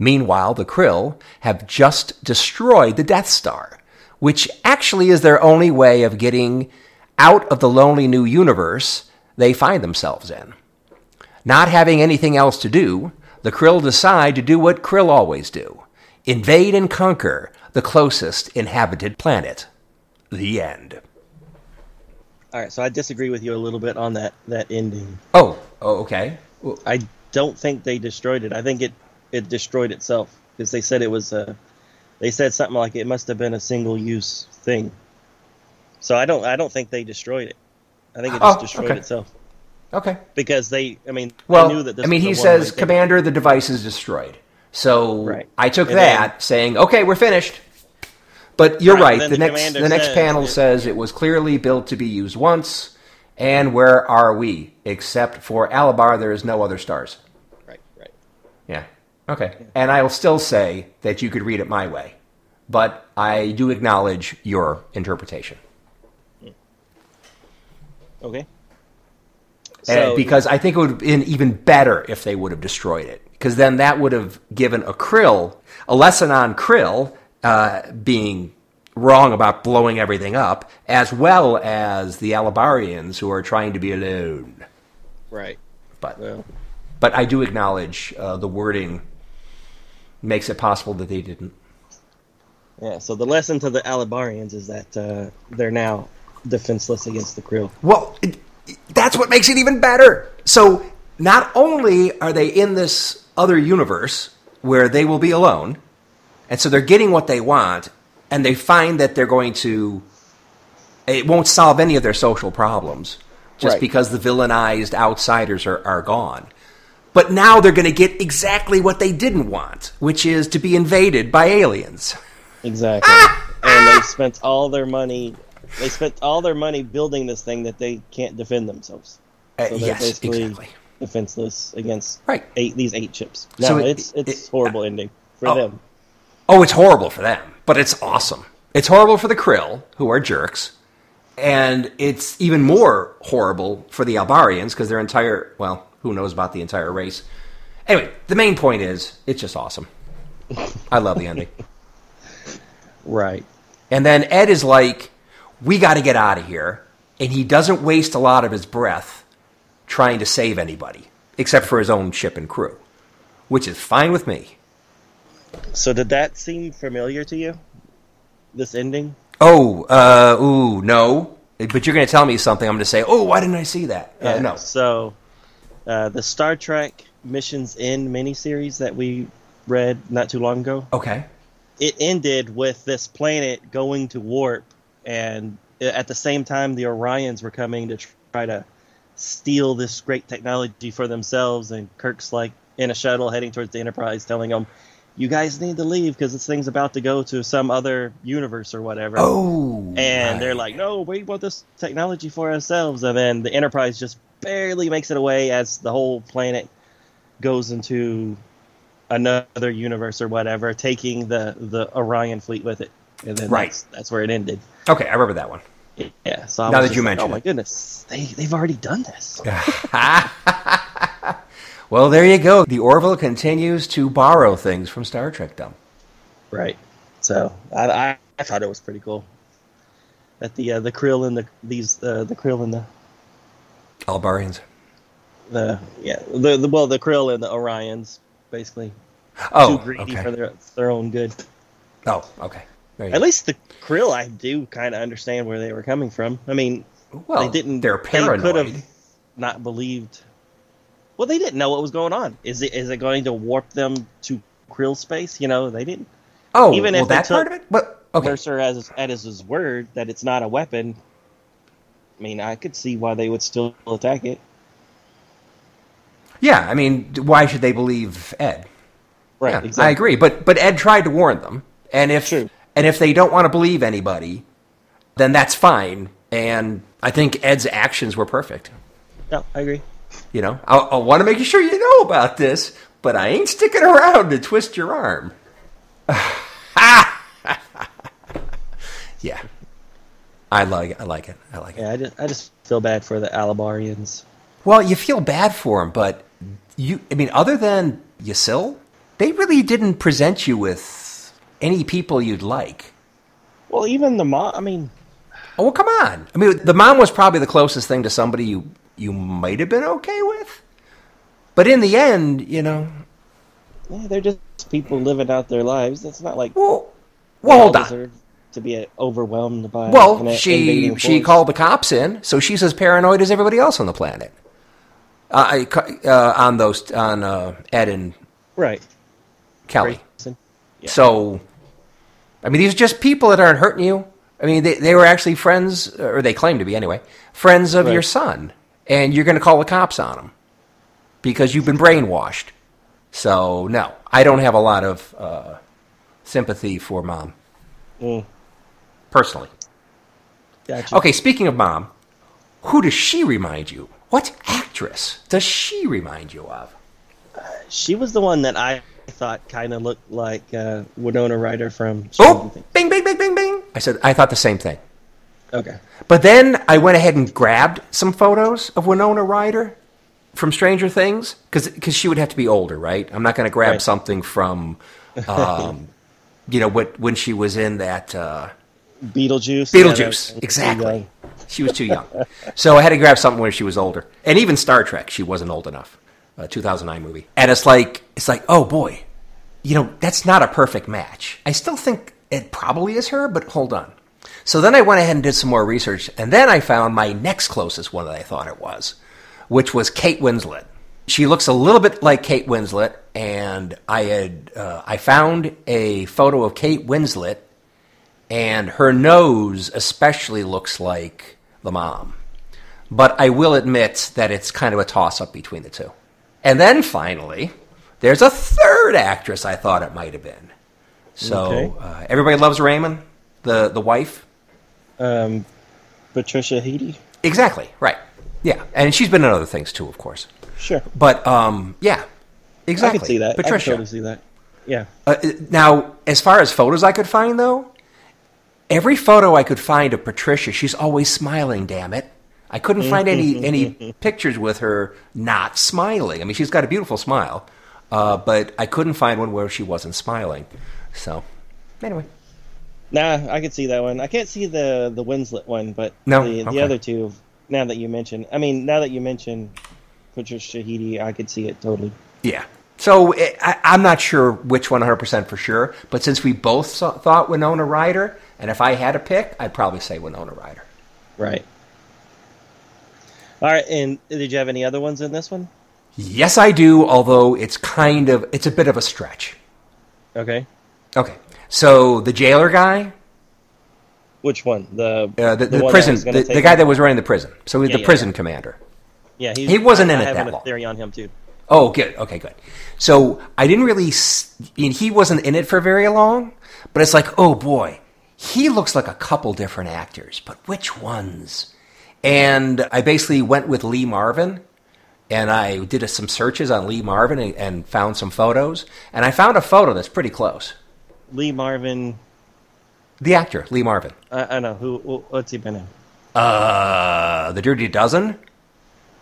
Meanwhile, the Krill have just destroyed the Death Star, which actually is their only way of getting out of the lonely new universe they find themselves in. Not having anything else to do, the Krill decide to do what Krill always do invade and conquer the closest inhabited planet. The end. All right, so I disagree with you a little bit on that that ending. Oh, oh okay. Well, I don't think they destroyed it. I think it it destroyed itself because they said it was a. They said something like it must have been a single use thing. So I don't I don't think they destroyed it. I think it oh, just Oh, destroyed okay. itself okay. because they. I mean, Well, they knew that this I mean, he says. Commander, the device is destroyed. So Right. I took And that saying, okay, we're finished. But you're Right, right. The the next the next says panel it- says it was clearly built to be used once. And where are we? Except for Alabar, there is no other stars. Right, right. Yeah. Okay. And I'll still say that you could read it my way, but I do acknowledge your interpretation. Okay. And because I think it would have been even better if they would have destroyed it. Because then that would have given a Krill a lesson on Krill uh, being wrong about blowing everything up, as well as the Alabarians who are trying to be alone. Right. But Well, but I do acknowledge uh, the wording makes it possible that they didn't. yeah. So the lesson to the Alabarians is that uh, they're now defenseless against the crew. Well, it, that's what makes it even better. So not only are they in this other universe where they will be alone, and so they're getting what they want, and they find that they're going to. It won't solve any of their social problems just Right. because the villainized outsiders are, are gone. But now they're going to get exactly what they didn't want, which is to be invaded by aliens. Exactly. Ah! and they ah! spent all their money. They spent all their money building this thing that they can't defend themselves. Uh, So they're yes, basically exactly. defenseless against Right. eight these eight chips. No, So it- it's it's it- horrible ending for Oh. them. Oh, it's horrible for them, but it's awesome. It's horrible for the Krill, who are jerks, and it's even more horrible for the Albarians because their entire well, who knows about the entire race. Anyway, the main point is it's just awesome. I love the ending. Right. And then Ed is like, "We got to get out of here," and he doesn't waste a lot of his breath trying to save anybody except for his own ship and crew, which is fine with me. So did that seem familiar to you? This ending? Oh, uh, ooh, no. But you're going to tell me something. I'm going to say, oh, why didn't I see that? Uh, Yeah, no. So, uh, the Star Trek Missions End miniseries that we read not too long ago, Okay. it ended with this planet going to warp, and at the same time, the Orions were coming to try to steal this great technology for themselves. And Kirk's like in a shuttle heading towards the Enterprise, telling them, "You guys need to leave because this thing's about to go to some other universe or whatever." Oh. And they're like, no, we want this technology for ourselves. And then the Enterprise just barely makes it away as the whole planet goes into another universe or whatever, taking the, the Orion fleet with it. And then Right. that's, that's where it ended. Okay, I remember that one. Yeah. So I Now that you like, mention oh my it. goodness, they, they've already done this. well, there you go. The Orville continues to borrow things from Star Trek, dumb. Right. So I, I, I thought it was pretty cool. That the uh, the krill and the these uh, the krill and the Albarians. the yeah the, the well the krill and the Orions basically Oh, too greedy okay. for their their own good. Oh, okay. You At least the krill, I do kind of understand where they were coming from. I mean, well, they didn't. They're They could have not believed. Well, they didn't know what was going on. Is it is it going to warp them to krill space? You know, they didn't. oh, even well, if that part of it? But, okay. Mercer as at his word that it's not a weapon. I mean, I could see why they would still attack it. Yeah, I mean, why should they believe Ed? Right. Yeah, exactly. I agree, but but Ed tried to warn them, and if True. And if they don't want to believe anybody, then that's fine. And I think Ed's actions were perfect. No, I agree. You know, I, I want to make sure you know about this, but I ain't sticking around to twist your arm. yeah, I like it. I like it. I like it. Yeah, I just I just feel bad for the Alabarians. Well, you feel bad for them, but you, I mean, other than Yasil, they really didn't present you with any people you'd like. Well, even the mom. I mean, Oh, well, come on. I mean, the mom was probably the closest thing to somebody you, you might have been okay with. But in the end, you know, yeah, they're just people living out their lives. It's not like well, well hold on. to be overwhelmed by. Well, an she she called the cops in, so she's as paranoid as everybody else on the planet. Uh, I uh, on those on uh, Ed and right. Kelly. Yeah. So, I mean, these are just people that aren't hurting you. I mean, they, they were actually friends, or they claim to be anyway, friends of Right. your son. And you're going to call the cops on them because you've been brainwashed. So, no, I don't have a lot of uh, sympathy for mom, Mm, personally. gotcha. Okay, speaking of mom, who does she remind you? What actress does she remind you of? She was the one that I thought kind of looked like uh, Winona Ryder from. Stranger Oh, bing, bing, bing, bing, bing. I said, I thought the same thing. Okay. But then I went ahead and grabbed some photos of Winona Ryder from Stranger Things because she would have to be older, right? I'm not going to grab Right. something from, um, you know, what when she was in that uh, Beetlejuice. Beetlejuice, Yeah, exactly. She was too young. so I had to grab something where she was older. And even Star Trek, she wasn't old enough. A 2009 movie. And it's like, it's like, oh boy, you know, that's not a perfect match. I still think it probably is her, but hold on. So then I went ahead and did some more research, and then I found my next closest one that I thought it was, which was Kate Winslet. She looks a little bit like Kate Winslet, and I had uh, I found a photo of Kate Winslet, and her nose especially looks like the mom. But I will admit that it's kind of a toss up between the two. And then finally, there's a third actress I thought it might have been. So Okay. uh, everybody loves Raymond, the the wife. Um, Patricia Heaton. Exactly right. Yeah, and she's been in other things too, of course. Sure. But um, yeah, exactly. I can see that. Patricia. I can totally see that. Yeah. Uh, now, as far as photos I could find, though, every photo I could find of Patricia, she's always smiling. Damn it! I couldn't find any any pictures with her not smiling. I mean, she's got a beautiful smile, uh, but I couldn't find one where she wasn't smiling. So, anyway, Nah, I can see that one. I can't see the the Winslet one, but No? the, the Okay. other two. Now that you mention, I mean, now that you mention Patricia Shahidi, I could see it totally. yeah. So eh, I, I'm not sure which 100% for sure, but since we both saw, thought Winona Ryder, and if I had a pick, I'd probably say Winona Ryder. Right. All right, and did you have any other ones in this one? Yes, I do. Although it's kind of it's a bit of a stretch. Okay. Okay. So the jailer guy, Which one? The uh, the, the, one prison, the, the guy that was running the prison. So he's Yeah, the yeah, prison yeah. commander. Yeah, he wasn't in I, it I that long. theory on him too. Oh, good. Okay, good. So I didn't really. I mean, he wasn't in it for very long, but it's like, oh boy, he looks like a couple different actors, but which ones? And I basically went with Lee Marvin, and I did some searches on Lee Marvin and, and found some photos, and I found a photo that's pretty close. Lee Marvin. The actor, Lee Marvin. I, I know who. What's he been in? Uh, The Dirty Dozen.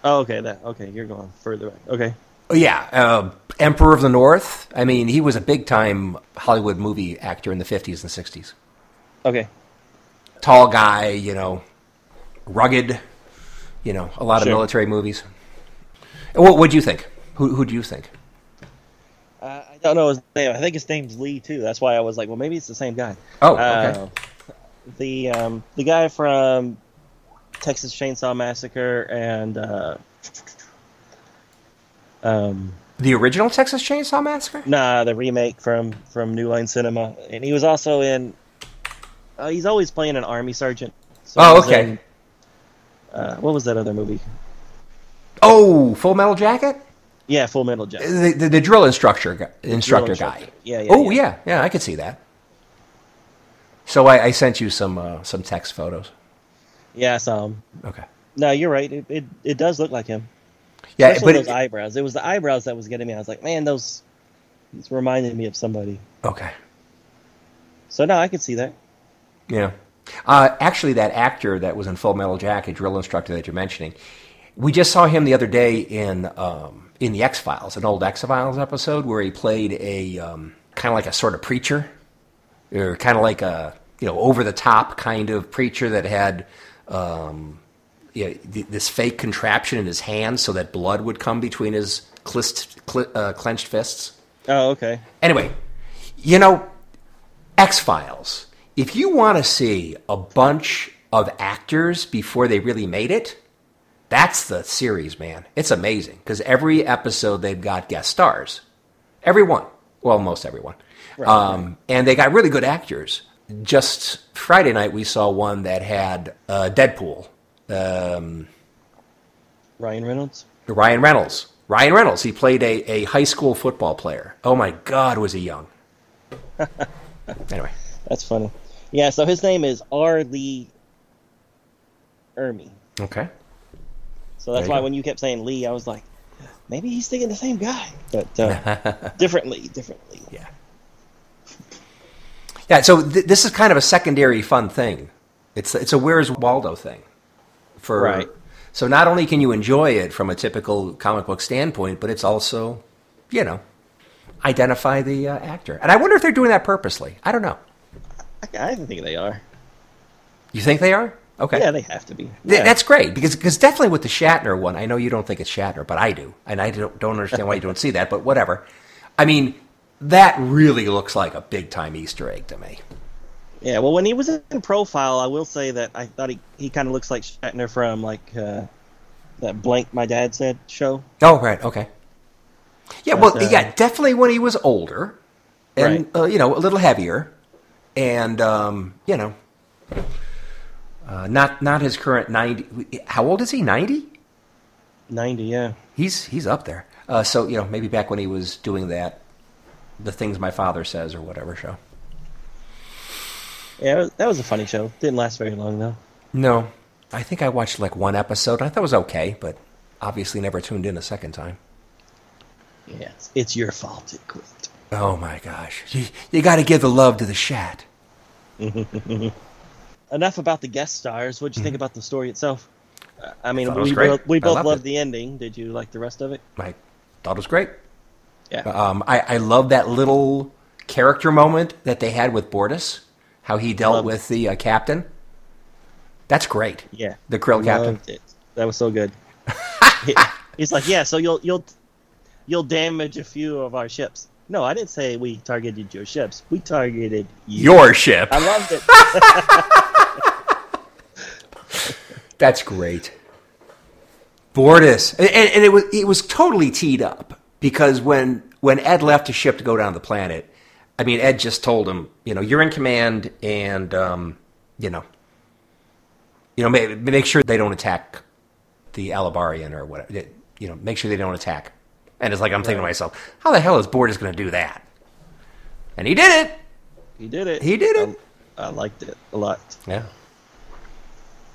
Oh, okay. That okay. You're going further back. Okay. Oh, yeah, uh, Emperor of the North. I mean, he was a big time Hollywood movie actor in the 50s and 60s. Okay. Tall guy, you know, rugged, you know, a lot of military movies. What would you think? Who who do you think? Uh, I don't know his name. I think his name's Lee too. That's why I was like, well, maybe it's the same guy. Oh, okay. Uh, the um, the guy from Texas Chainsaw Massacre and uh, um, The original Texas Chainsaw Massacre? nah, the remake from from New Line Cinema, and he was also in. Uh, he's always playing an army sergeant. So Oh, he was okay. Uh, what was that other movie? Oh, Full Metal Jacket? Yeah, Full Metal Jacket. The, the, the drill instructor guy, instructor guy. instructor. Yeah, yeah, Oh yeah. yeah, yeah, I could see that. So I, I sent you some uh, some text photos. Yeah, I saw him. Okay. No, you're right. It, it it does look like him. Yeah, Especially but those eyebrows. It was the eyebrows that was getting me. I was like, man, those. It's reminding me of somebody. okay. So now I can see that. Yeah. Uh, actually, that actor that was in Full Metal Jacket, drill instructor that you're mentioning, we just saw him the other day in um, in the X Files, an old X Files episode where he played a um, kind of like a sort of preacher, or kind of like a you know over the top kind of preacher that had um, you know, th- this fake contraption in his hand so that blood would come between his clist, cl- uh, clenched fists. Oh, okay. Anyway, you know, X Files. If you want to see a bunch of actors before they really made it, that's the series, man. It's amazing because every episode they've got guest stars. Every one. Well, most everyone. Right, um, And they got really good actors. Just Friday night, we saw one that had uh, Deadpool. Um, Ryan Reynolds. Ryan Reynolds. Ryan Reynolds. He played a, a high school football player. Oh my God, was he young? anyway, That's funny. Yeah. So his name is R. Lee. Ermey. okay. So that's why go. when you kept saying Lee, I was like, maybe he's thinking the same guy, but uh, differently, differently. Yeah. Yeah. So th- this is kind of a secondary fun thing. It's it's a Where's Waldo thing. For Right. So not only can you enjoy it from a typical comic book standpoint, but it's also, you know, identify the uh, actor. And I wonder if they're doing that purposely. I don't know. I, I think they are. You think they are? Okay. Yeah, they have to be. Yeah. That's great because because definitely with the Shatner one, I know you don't think it's Shatner, but I do, and I don't, don't understand why you don't see that. But whatever. I mean, that really looks like a big time Easter egg to me. Yeah, well, when he was in profile, I will say that I thought he, he kind of looks like Shatner from like uh, that blank my dad said show. Oh, right, okay. Yeah, well, uh, yeah, definitely when he was older, and Right. uh, you know, a little heavier, and um, you know, uh, not not his current ninety. How old is he? Ninety? Ninety, yeah. He's he's up there. Uh, so you know, maybe back when he was doing that, the things my father says or whatever show. Yeah, that was a funny show. Didn't last very long though. No, I think I watched like one episode. I thought it was okay, but obviously never tuned in a second time. Yeah, it's, it's your fault it quit. Oh my gosh, you, you got to give the love to the Shat. Enough about the guest stars. What'd you think about the story itself? Uh, I mean, Mm-hmm. thought it was we great. both, we I both loved loved it. the ending. Did you like the rest of it? I thought it was great. Yeah. Um, I, I love that little character moment that they had with Bortus, how he dealt Loved it. with the uh, captain. That's great. Yeah, The krill captain. Loved it. That was so good. He- He's like, yeah, so you'll you'll you'll damage a few of our ships. No, I didn't say we targeted your ships. We targeted you. Your ship. I loved it. That's great. Bortus, and, and and it was it was totally teed up because when when Ed left his ship to go down the planet, I mean Ed just told him, you know, you're in command, and um, you know, you know, make, make sure they don't attack the Alabarian or whatever. You know, make sure they don't attack. And it's like I'm thinking to myself, how the hell is Bortus going to do that? And he did it. He did it. He did it. I, I liked it a lot. Yeah.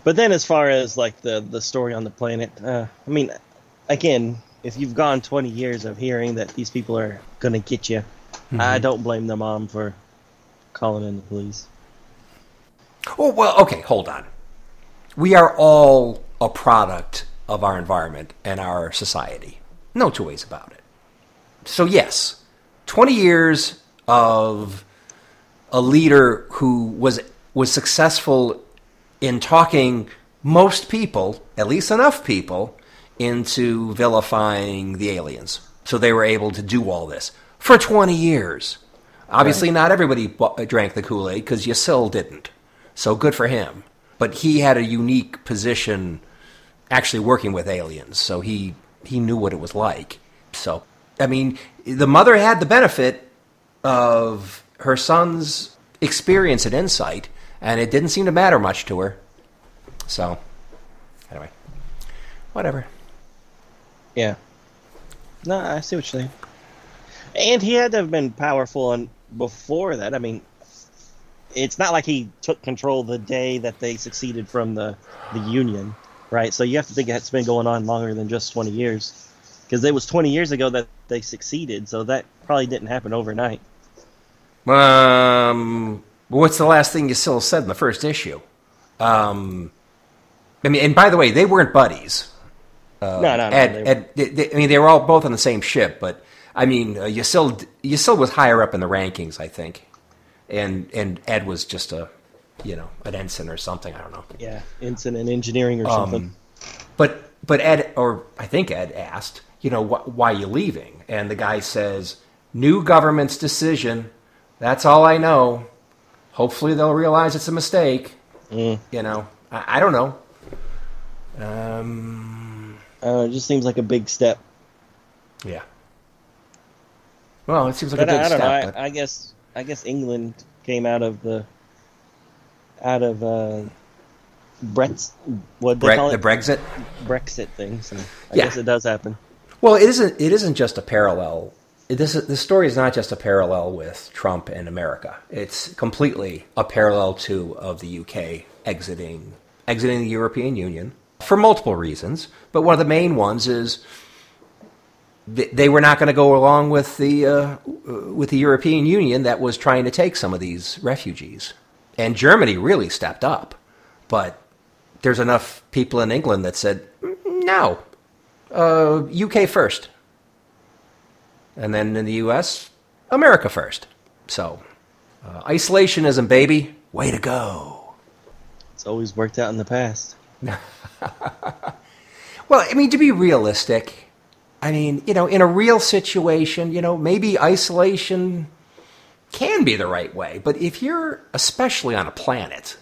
But then, as far as like the the story on the planet, uh, I mean, again, if you've gone 20 years of hearing that these people are gonna get you, I don't blame the mom for calling in the police. Oh, well, okay, hold on. We are all a product of our environment and our society. No two ways about it. So, yes, 20 years of a leader who was was successful in talking most people, at least enough people, into vilifying the aliens. So they were able to do all this for 20 years. Obviously, not everybody bu- uh, drank the Kool Aid because Yasil didn't. So good for him. But he had a unique position actually working with aliens. So he, he knew what it was like. So, I mean, the mother had the benefit of her son's experience and insight, and it didn't seem to matter much to her. So, anyway, whatever. Yeah. No, I see what you're saying. And he had to have been powerful and before that. I mean, it's not like he took control the day that they succeeded from the the Union, right? So you have to think it's been going on longer than just 20 years. Because it was 20 years ago that they succeeded, so that probably didn't happen overnight. Um, what's the last thing Yasil said in the first issue? Um, I mean, and by the way, they weren't buddies. no, no, no. Ed, they- they, they- I mean, they were all both on the same ship, but I mean, uh, Yasil, Yasil was higher up in the rankings, I think, and and Ed was just a, you know, an ensign or something. I don't know. yeah, ensign and engineering or something. Um, But but Ed, or I think Ed asked, you know, wh- why you leaving? And the guy says, new government's decision. That's all I know. Hopefully they'll realize it's a mistake. Mm. You know, I, I don't know. Um, Uh, it just seems like a big step. yeah. Well, it seems like But a I, big I don't step. know. but I, I guess I guess England came out of the out of uh, Brett's what they Bre- call the Brexit. Brexit things. And I Yeah. guess it does happen. Well, it isn't. It isn't just a parallel. This this story is not just a parallel with Trump and America. It's completely a parallel to of the UK exiting exiting the European Union for multiple reasons. But one of the main ones is they were not going to go along with the uh, with the European Union that was trying to take some of these refugees, and Germany really stepped up. But there's enough people in England that said "Mm, no, uh, UK first. And then in the US, America first. So, uh, isolationism, baby, way to go. It's always worked out in the past. Well, I mean, to be realistic, I mean, you know, in a real situation, you know, maybe isolation can be the right way. But if you're, especially on a planet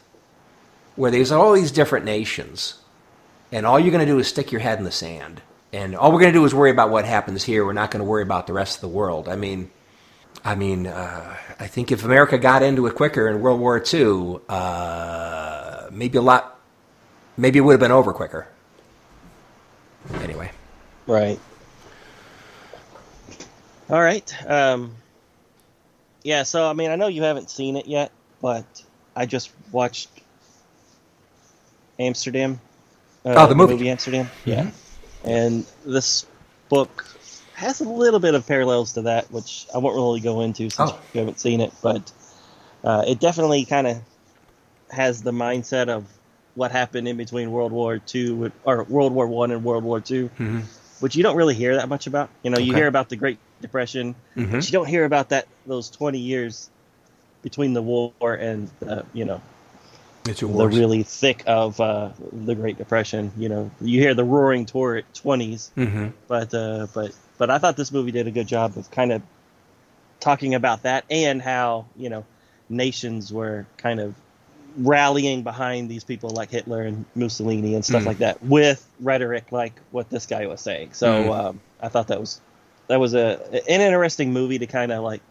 where there's all these different nations, and all you're going to do is stick your head in the sand, and all we're going to do is worry about what happens here, we're not going to worry about the rest of the world. I mean, I mean, uh, I think if America got into it quicker in World War II, uh, maybe a lot, maybe it would have been over quicker. Anyway. Right. All right. Um, yeah. So I mean, I know you haven't seen it yet, but I just watched Amsterdam. Uh, Oh, the movie. Amsterdam. Yeah. And this book has a little bit of parallels to that, which I won't really go into since Oh. you haven't seen it, but uh, it definitely kind of has the mindset of what happened in between World War II or World War One and World War 2 Mhm. which you don't really hear that much about. You know, you hear about the Great Depression, Mhm. but you don't hear about that those twenty years between the war and uh, you know The really thick of uh, the Great Depression. You know, you hear the Roaring Twenties, Mhm. but uh, but but I thought this movie did a good job of kind of talking about that and how you know nations were kind of rallying behind these people like Hitler and Mussolini and stuff Mm. like that with rhetoric like what this guy was saying. So Mm. um, I thought that was that was a an interesting movie to kind of like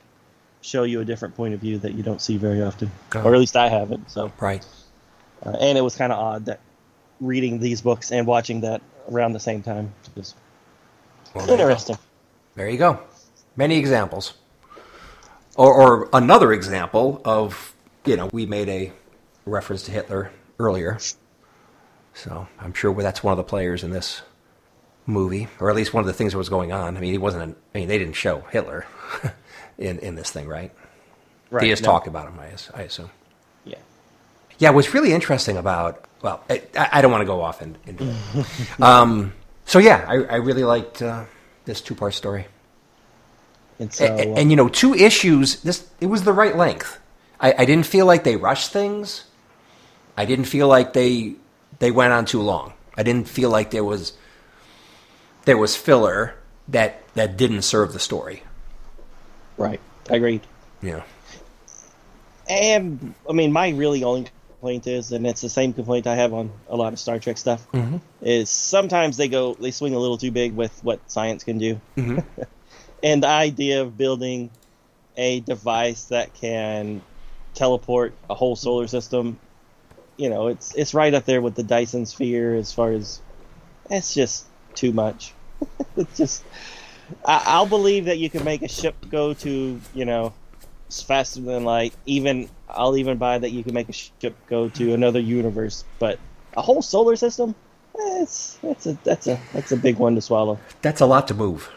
show you a different point of view that you don't see very often, Oh. or at least I haven't. So Right. uh, and it was kind of odd that reading these books and watching that around the same time was Well, there you interesting. There you go. Many examples. Or, or another example of, you know, we made a reference to Hitler earlier. So I'm sure that's one of the players in this movie, or at least one of the things that was going on. I mean, he wasn't, I mean, they didn't show Hitler in, in this thing, right? Right. They just no. talk about him, I, I assume. Yeah. Yeah, what's really interesting about well, I, I don't want to go off in, into that. um, so yeah, I, I really liked uh, this two part story, And so, A- a- uh, and, you know, two issues. This it was the right length. I, I didn't feel like they rushed things. I didn't feel like they they went on too long. I didn't feel like there was there was filler that that didn't serve the story. right. I agreed. Yeah. And I mean, my really only complaint is, and it's the same complaint I have on a lot of Star Trek stuff, Mhm. is sometimes they go they swing a little too big with what science can do, Mhm. and the idea of building a device that can teleport a whole solar system, you know, it's it's right up there with the Dyson sphere as far as it's just too much. it's just I, I'll believe that you can make a ship go to you know faster than light. Even I'll even buy that you can make a ship go to another universe, but a whole solar system, it's that's a that's a that's a big one to swallow. That's a lot to move.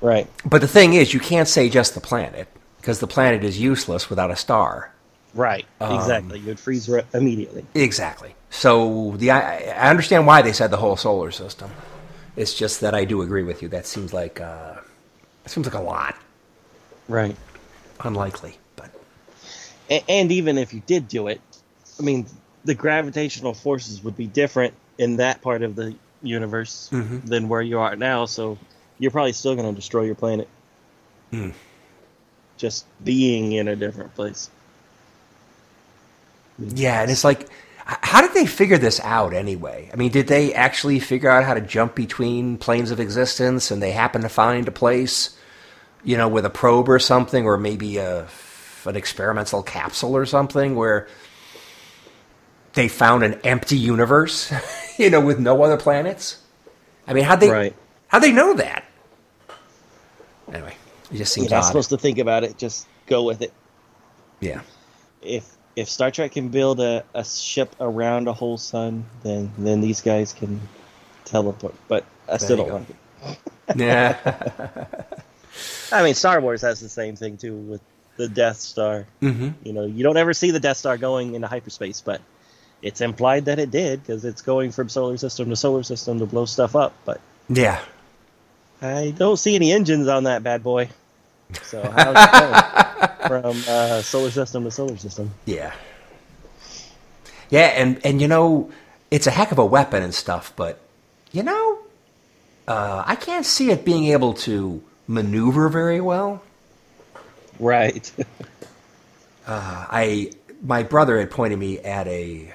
Right. But the thing is, you can't say just the planet because the planet is useless without a star. Right. Um, exactly. You'd freeze re- immediately. Exactly. So the I, I understand why they said the whole solar system. It's just that I do agree with you. That seems like uh, it seems like a lot. Right. Unlikely, but And, and even if you did do it, I mean, the gravitational forces would be different in that part of the universe Mhm. than where you are now. So you're probably still going to destroy your planet. Hmm. Just being in a different place. yeah, and it's like, how did they figure this out anyway? I mean, did they actually figure out how to jump between planes of existence, and they happen to find a place, you know, with a probe or something, or maybe a an experimental capsule or something where they found an empty universe, you know, with no other planets? I mean, how'd they Right. how'd they know that? Anyway, it just seems You're not odd. supposed to think about it. Just go with it. yeah. If if Star Trek can build a, a ship around a whole sun, then then these guys can teleport. But I still don't go. like it. Yeah. I mean, Star Wars has the same thing too with the Death Star. hmm You know, you don't ever see the Death Star going into hyperspace, but it's implied that it did because it's going from solar system to solar system to blow stuff up. But Yeah. I don't see any engines on that bad boy. So how's it going from uh, solar system to solar system? Yeah. Yeah, and and you know, it's a heck of a weapon and stuff, but you know, uh, I can't see it being able to maneuver very well. Right. I my brother had pointed me at a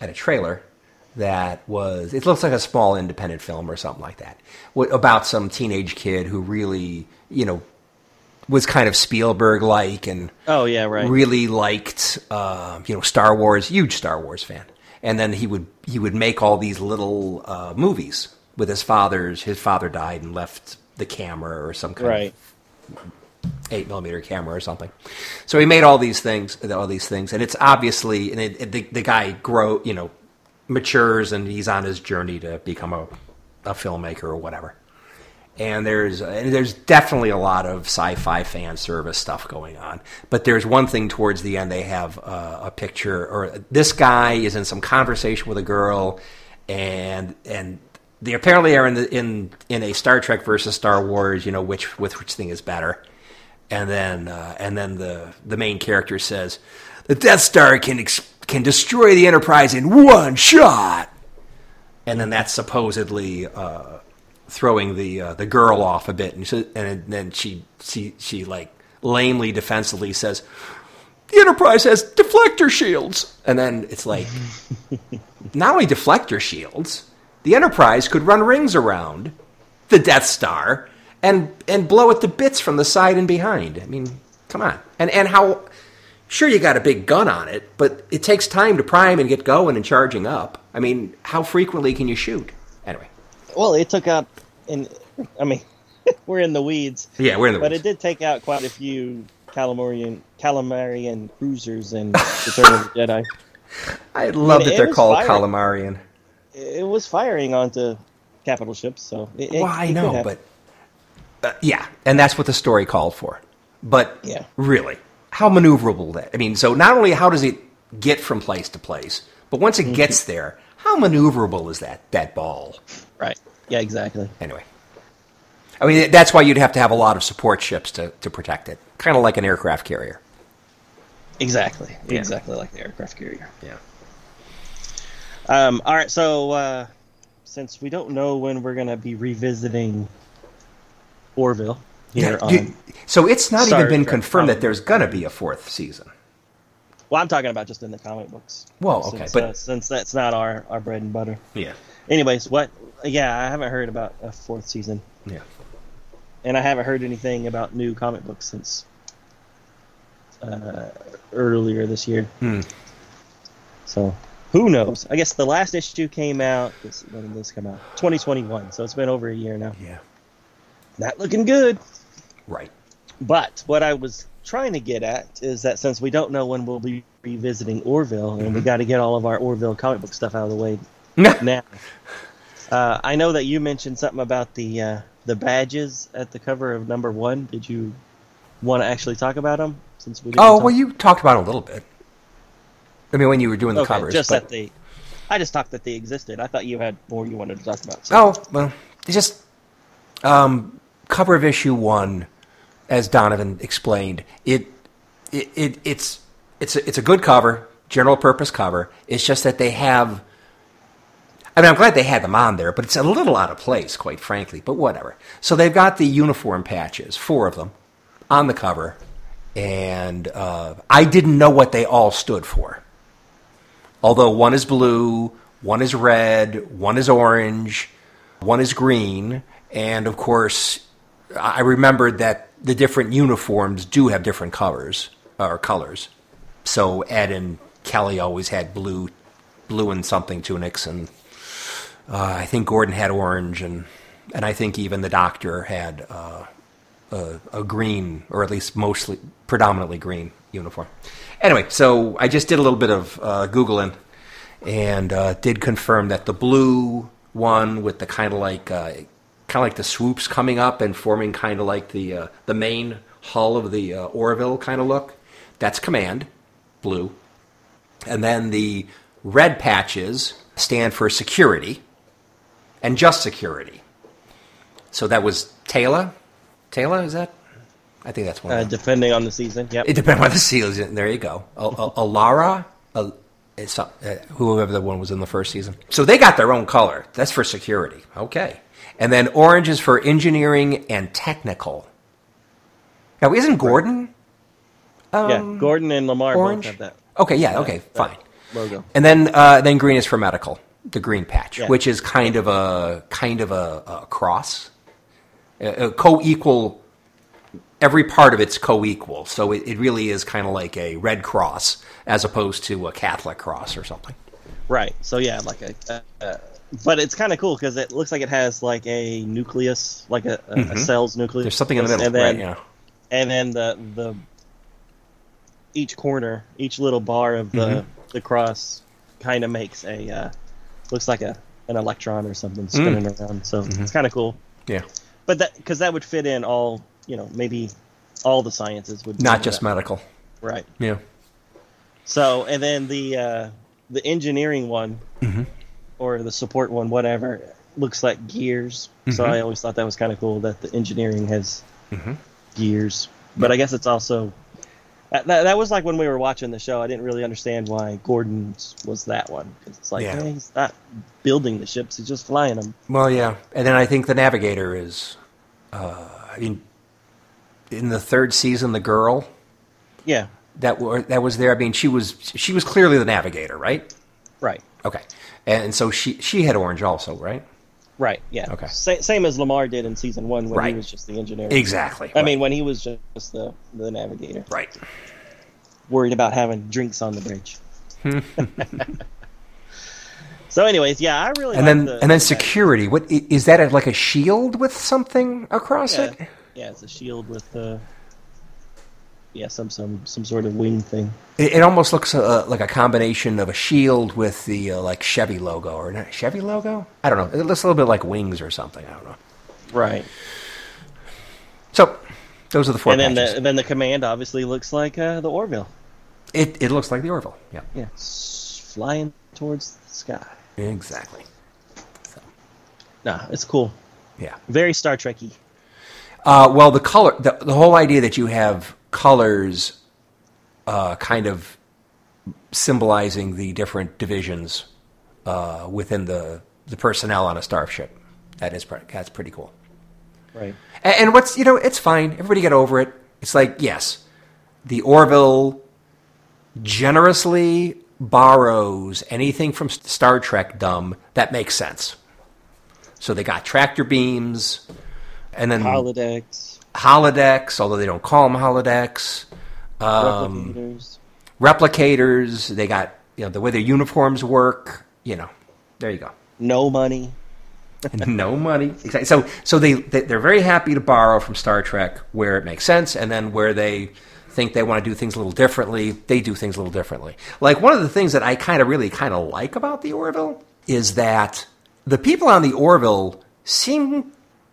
at a trailer that was it looks like a small independent film or something like that What- about some teenage kid who really you know was kind of Spielberg like and oh yeah, right. really liked uh, you know Star Wars, huge Star Wars fan, and then he would he would make all these little uh, movies with his father's. His father died and left the camera or some kind right. of eight millimeter camera or something. So he made all these things, all these things, and it's obviously and it, it, the the guy grow you know matures and he's on his journey to become a a filmmaker or whatever. And there's and there's definitely a lot of sci-fi fan service stuff going on. But there's one thing towards the end they have uh, a picture or this guy is in some conversation with a girl, and and they apparently are in the in in a Star Trek versus Star Wars. You know which with which thing is better. And then uh, and then the the main character says, "The Death Star can ex- can destroy the Enterprise in one shot." And then that's supposedly uh, throwing the uh, the girl off a bit, and, so, and then she she she like lamely defensively says, "The Enterprise has deflector shields," and then it's like, not only deflector shields, the Enterprise could run rings around the Death Star and and blow it to bits from the side and behind. I mean, come on, and and how. Sure, you got a big gun on it, but it takes time to prime and get going and charging up. I mean, how frequently can you shoot? Well, it took out, and I mean, we're in the weeds, yeah, we're in the weeds. but it did take out quite a few Calamarian Calamarian cruisers in Return of the Jedi. I love that they're called fire. calamarian. It was firing onto capital ships, so it, it, I it know, but uh, yeah, and that's what the story called for. But Yeah. really, how maneuverable that? I mean, so not only how does it get from place to place, but once Mm-hmm. it gets there, how maneuverable is that that ball? right, yeah, exactly. Anyway, I mean that's why you'd have to have a lot of support ships to, to protect it, kind of like an aircraft carrier. Exactly, Yeah. exactly like the aircraft carrier. Yeah. Um, all right, so uh, since we don't know when we're gonna be revisiting Orville here Yeah, on, you- so it's not Star even been Trek confirmed that there's going to be a fourth season. Well, I'm talking about just in the comic books. Well, okay, since, but- uh, since that's not our our bread and butter. Yeah. Anyways, what? Yeah, I haven't heard about a fourth season, Yeah. and I haven't heard anything about new comic books since uh, earlier this year. Hmm. So who knows? I guess the last issue came out. This, when did this come out? 2021. So it's been over a year now. Yeah. Not looking good. Right. But what I was trying to get at is that since we don't know when we'll be revisiting Orville, and Mm-hmm. we got to get all of our Orville comic book stuff out of the way now. Uh, I know that you mentioned something about the uh, the badges at the cover of number one. Did you want to actually talk about them? Since we Oh talk- well, you talked about a little bit. I mean, when you were doing the okay, covers, just but- that they. I just talked that they existed. I thought you had more you wanted to talk about. So. Oh well, it's just um, cover of issue one, as Donovan explained. It, it, it it's it's a, it's a good cover, general purpose cover. It's just that they have. I mean, I'm glad they had them on there, but it's a little out of place, quite frankly. But whatever. So they've got the uniform patches, four of them, on the cover, and uh, I didn't know what they all stood for although one is blue, one is red, one is orange, one is green, and of course, I remembered that the different uniforms do have different colors or colors. So Ed and Kelly always had blue, blue and something tunics, and uh, I think Gordon had orange, and and I think even the Doctor had uh, a, a green, or at least mostly predominantly green uniform. Anyway, so I just did a little bit of uh, googling, and uh, did confirm that the blue one with the kind of like uh, kind of like the swoops coming up and forming kind of like the uh, the main hull of the uh, Orville kind of look. That's command, blue, and then the red patches stand for security, and just security. So that was Taylor. Taylor is that? I think that's one. Uh, depending on the season. yeah. It depends on the season. There you go. Alara, a- It's, uh, whoever the one was in the first season. So they got their own color. That's for security. Okay. And then orange is for engineering and technical. Now, isn't Gordon? yeah, um, Gordon and Lamar orange? both have that Okay, yeah, okay, fine. logo. And then uh, then green is for medical, the green patch, Yeah. which is kind of a kind of a, a cross, a, a co-equal. Every part of it's co-equal, so it, it really is kind of like a red cross as opposed to a Catholic cross or something. Right. So yeah, like a. Uh, uh, but it's kind of cool because it looks like it has like a nucleus, like a, a, a cell's nucleus. Mm-hmm. There's something in the middle, and then, right? Yeah. And then the the each corner, each little bar of the Mm-hmm. the cross, kind of makes a uh, looks like a an electron or something spinning Mm. around. So Mm-hmm. it's kind of cool. Yeah. But that because that would fit in all you know maybe all the sciences would Not just that. medical. right. Yeah. So, and then the uh, the engineering one, Mm-hmm. Or the support one, whatever, looks like gears. So Mm-hmm. I always thought that was kind of cool that the engineering has Mhm. gears. But I guess it's also that, that, that was like when we were watching the show. I didn't really understand why Gordon's was that one because it's like Yeah. hey, he's not building the ships; he's just flying them. Well, yeah, and then I think the navigator is. Uh, I mean, in the third season, the girl Yeah, that were, that was there. I mean, she was she was clearly the navigator, right? right, Okay, and so she she had orange also, right? right, yeah. Okay. Sa- same as Lamar did in season one when Right. he was just the engineer. Exactly. I mean, when he was just the the navigator. right. worried about having drinks on the bridge. so, anyways, yeah, I really And then the, and then the- security. What i- that? A, like a shield with something across Yeah, it? yeah, it's a shield with uh, yeah, some some some sort of wing thing. It, it almost looks uh, like a combination of a shield with the uh, like Chevy logo or not Chevy logo. I don't know. It looks a little bit like wings or something. I don't know. Right. So those are the four and then patches. the then the command obviously looks like uh, the Orville. it it looks like the Orville. Yeah, Yeah, s- flying towards the sky. exactly. Nah, it's cool. Yeah. Very Star Trekky. Uh, well, the color, the, the whole idea that you have colors, uh, kind of symbolizing the different divisions uh, within the the personnel on a starship. That is pretty, that's pretty cool. Right. And, and what's you know, it's fine. Everybody get over it. It's like yes, the Orville generously borrows anything from Star Trek dumb that makes sense. So they got tractor beams, and then Holodecks, holodecks, although they don't call them holodecks. Um, replicators. replicators. They got you know the way their uniforms work. You know, there you go. No money. no money. Exactly. So so they, they they're very happy to borrow from Star Trek where it makes sense, and then where they think they want to do things a little differently, they do things a little differently. Like one of the things that I kind of really kind of like about the Orville is that the people on the Orville seem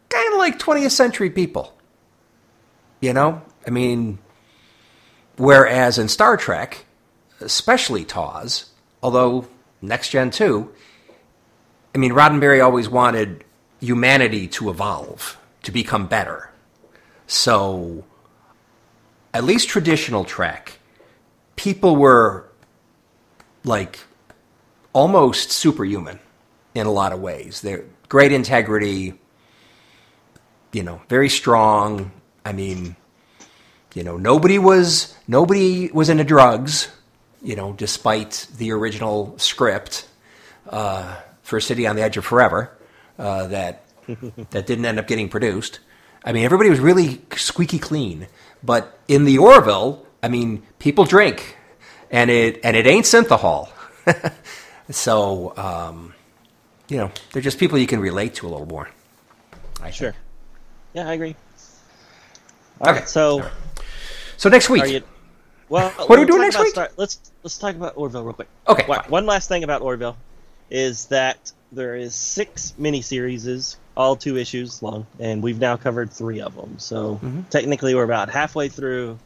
kind of like 20th century people. You know, I mean, whereas in Star Trek, especially TOS, although Next Gen too, I mean, Roddenberry always wanted humanity to evolve, to become better. So, at least traditional Trek, people were like almost superhuman in a lot of ways. They're great integrity, you know, very strong. I mean, you know, nobody was nobody was into drugs, you know, despite the original script uh, for City on the Edge of Forever uh, that that didn't end up getting produced. I mean, everybody was really squeaky clean, but in the Orville, I mean, people drink, and it and it ain't synthehol. so, um, you know, they're just people you can relate to a little more. I Sure. think. Yeah, I agree. All right, Okay. so So next week, you? Well, What are we doing next week? Star- let's let's talk about Orville real quick. Okay, One- last thing about Orville is that there is six miniseries, all two issues long, and we've now covered three of them. So Mm-hmm. technically, we're about halfway through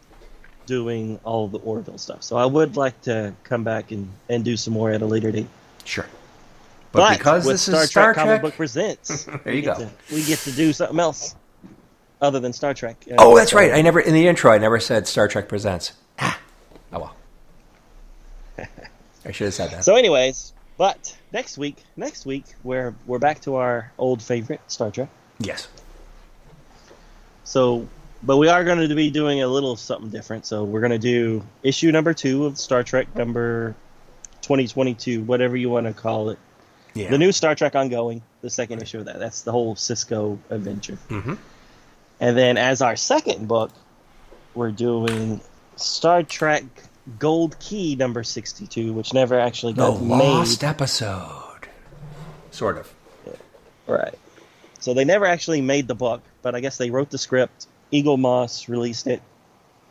doing all the Orville stuff. So I would like to come back and, and do some more at a later date. sure. But, because with this Star is Star Trek, Trek, Comic Book Presents, There you go. to- we get to do something else other than Star Trek. Uh, Oh, that's so- right. I never in the intro. I never said Star Trek presents. Ah, oh well. I should have said that. So, anyways, but next week, next week we're we're back to our old favorite Star Trek. yes. So, but we are going to be doing a little something different. So we're going to do issue number two of Star Trek number 2022, whatever you want to call it. Yeah. The new Star Trek ongoing, the second issue of that. That's the whole Sisko adventure. Mhm. And then as our second book, we're doing Star Trek Gold Key number 62, which never actually the got made. lost episode. Sort of. Right. So they never actually made the book, but I guess they wrote the script. Eaglemoss released it,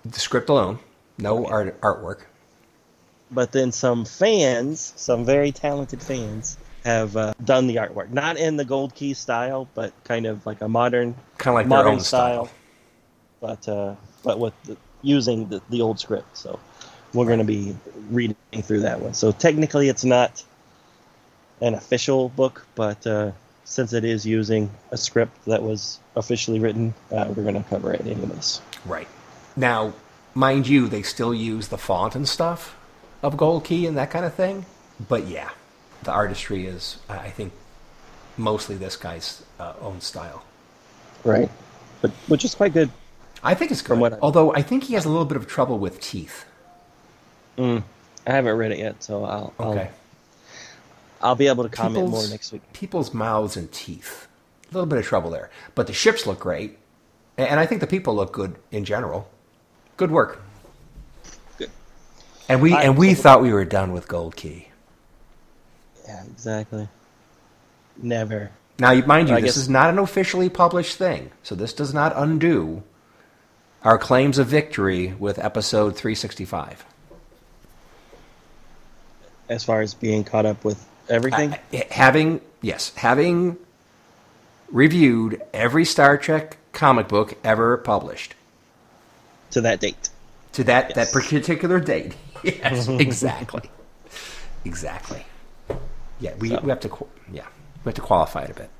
The script alone, no art artwork. but then some fans, some very talented fans, have uh, done the artwork. Not in the Gold Key style, but kind of like a modern, Kind of like their modern own style. but uh, but with the, using the, the old script. So we're going to be reading through that one. So technically, it's not an official book, but uh, since it is using a script that was officially written, uh, we're going to cover it anyways. Right. Now, mind you, they still use the font and stuff of Gold Key and that kind of thing. But yeah, the artistry is, I think, mostly this guy's uh, own style. Right. But which is quite good. I think it's good. From what I- Although I think he has a little bit of trouble with teeth. I haven't read it yet, so I'll Okay. I'll, I'll be able to comment more People's- next week. People's mouths and teeth. A little bit of trouble there. But the ships look great. And I think the people look good in general. Good work. Good. And we and we so- thought we were done with Gold Key. Yeah, exactly. Never. Now, mind you, this guess- is not an officially published thing, so this does not undo our claims of victory with episode 365. As far as being caught up with everything. I- having, yes, having reviewed every Star Trek comic book ever published to that date. to that, Yes. that particular date. Yes, exactly. exactly. Yeah, we, So- we have to, yeah, we have to qualify it a bit.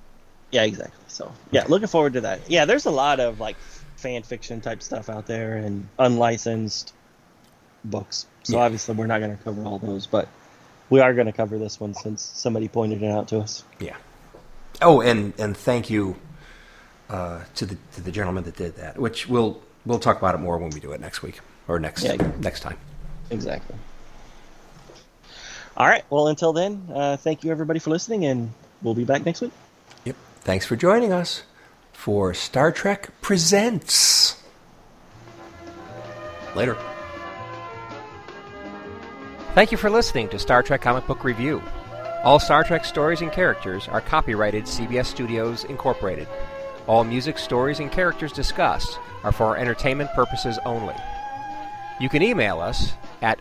Yeah, exactly. So yeah, looking forward to that. Yeah, there's a lot of like fan fiction type stuff out there and unlicensed books. So Yeah. obviously we're not going to cover all those, but we are going to cover this one since somebody pointed it out to us. Yeah. Oh, and and thank you uh, to the to the gentleman that did that. Which we'll we'll talk about it more when we do it next week or next Yeah. next time. Exactly. All right. Well, until then, uh, thank you everybody for listening, and we'll be back next week. Yep. Thanks for joining us for Star Trek Presents. Later. Thank you for listening to Star Trek Comic Book Review. All Star Trek stories and characters are copyrighted CBS Studios Incorporated. All music, stories, and characters discussed are for entertainment purposes only. You can email us at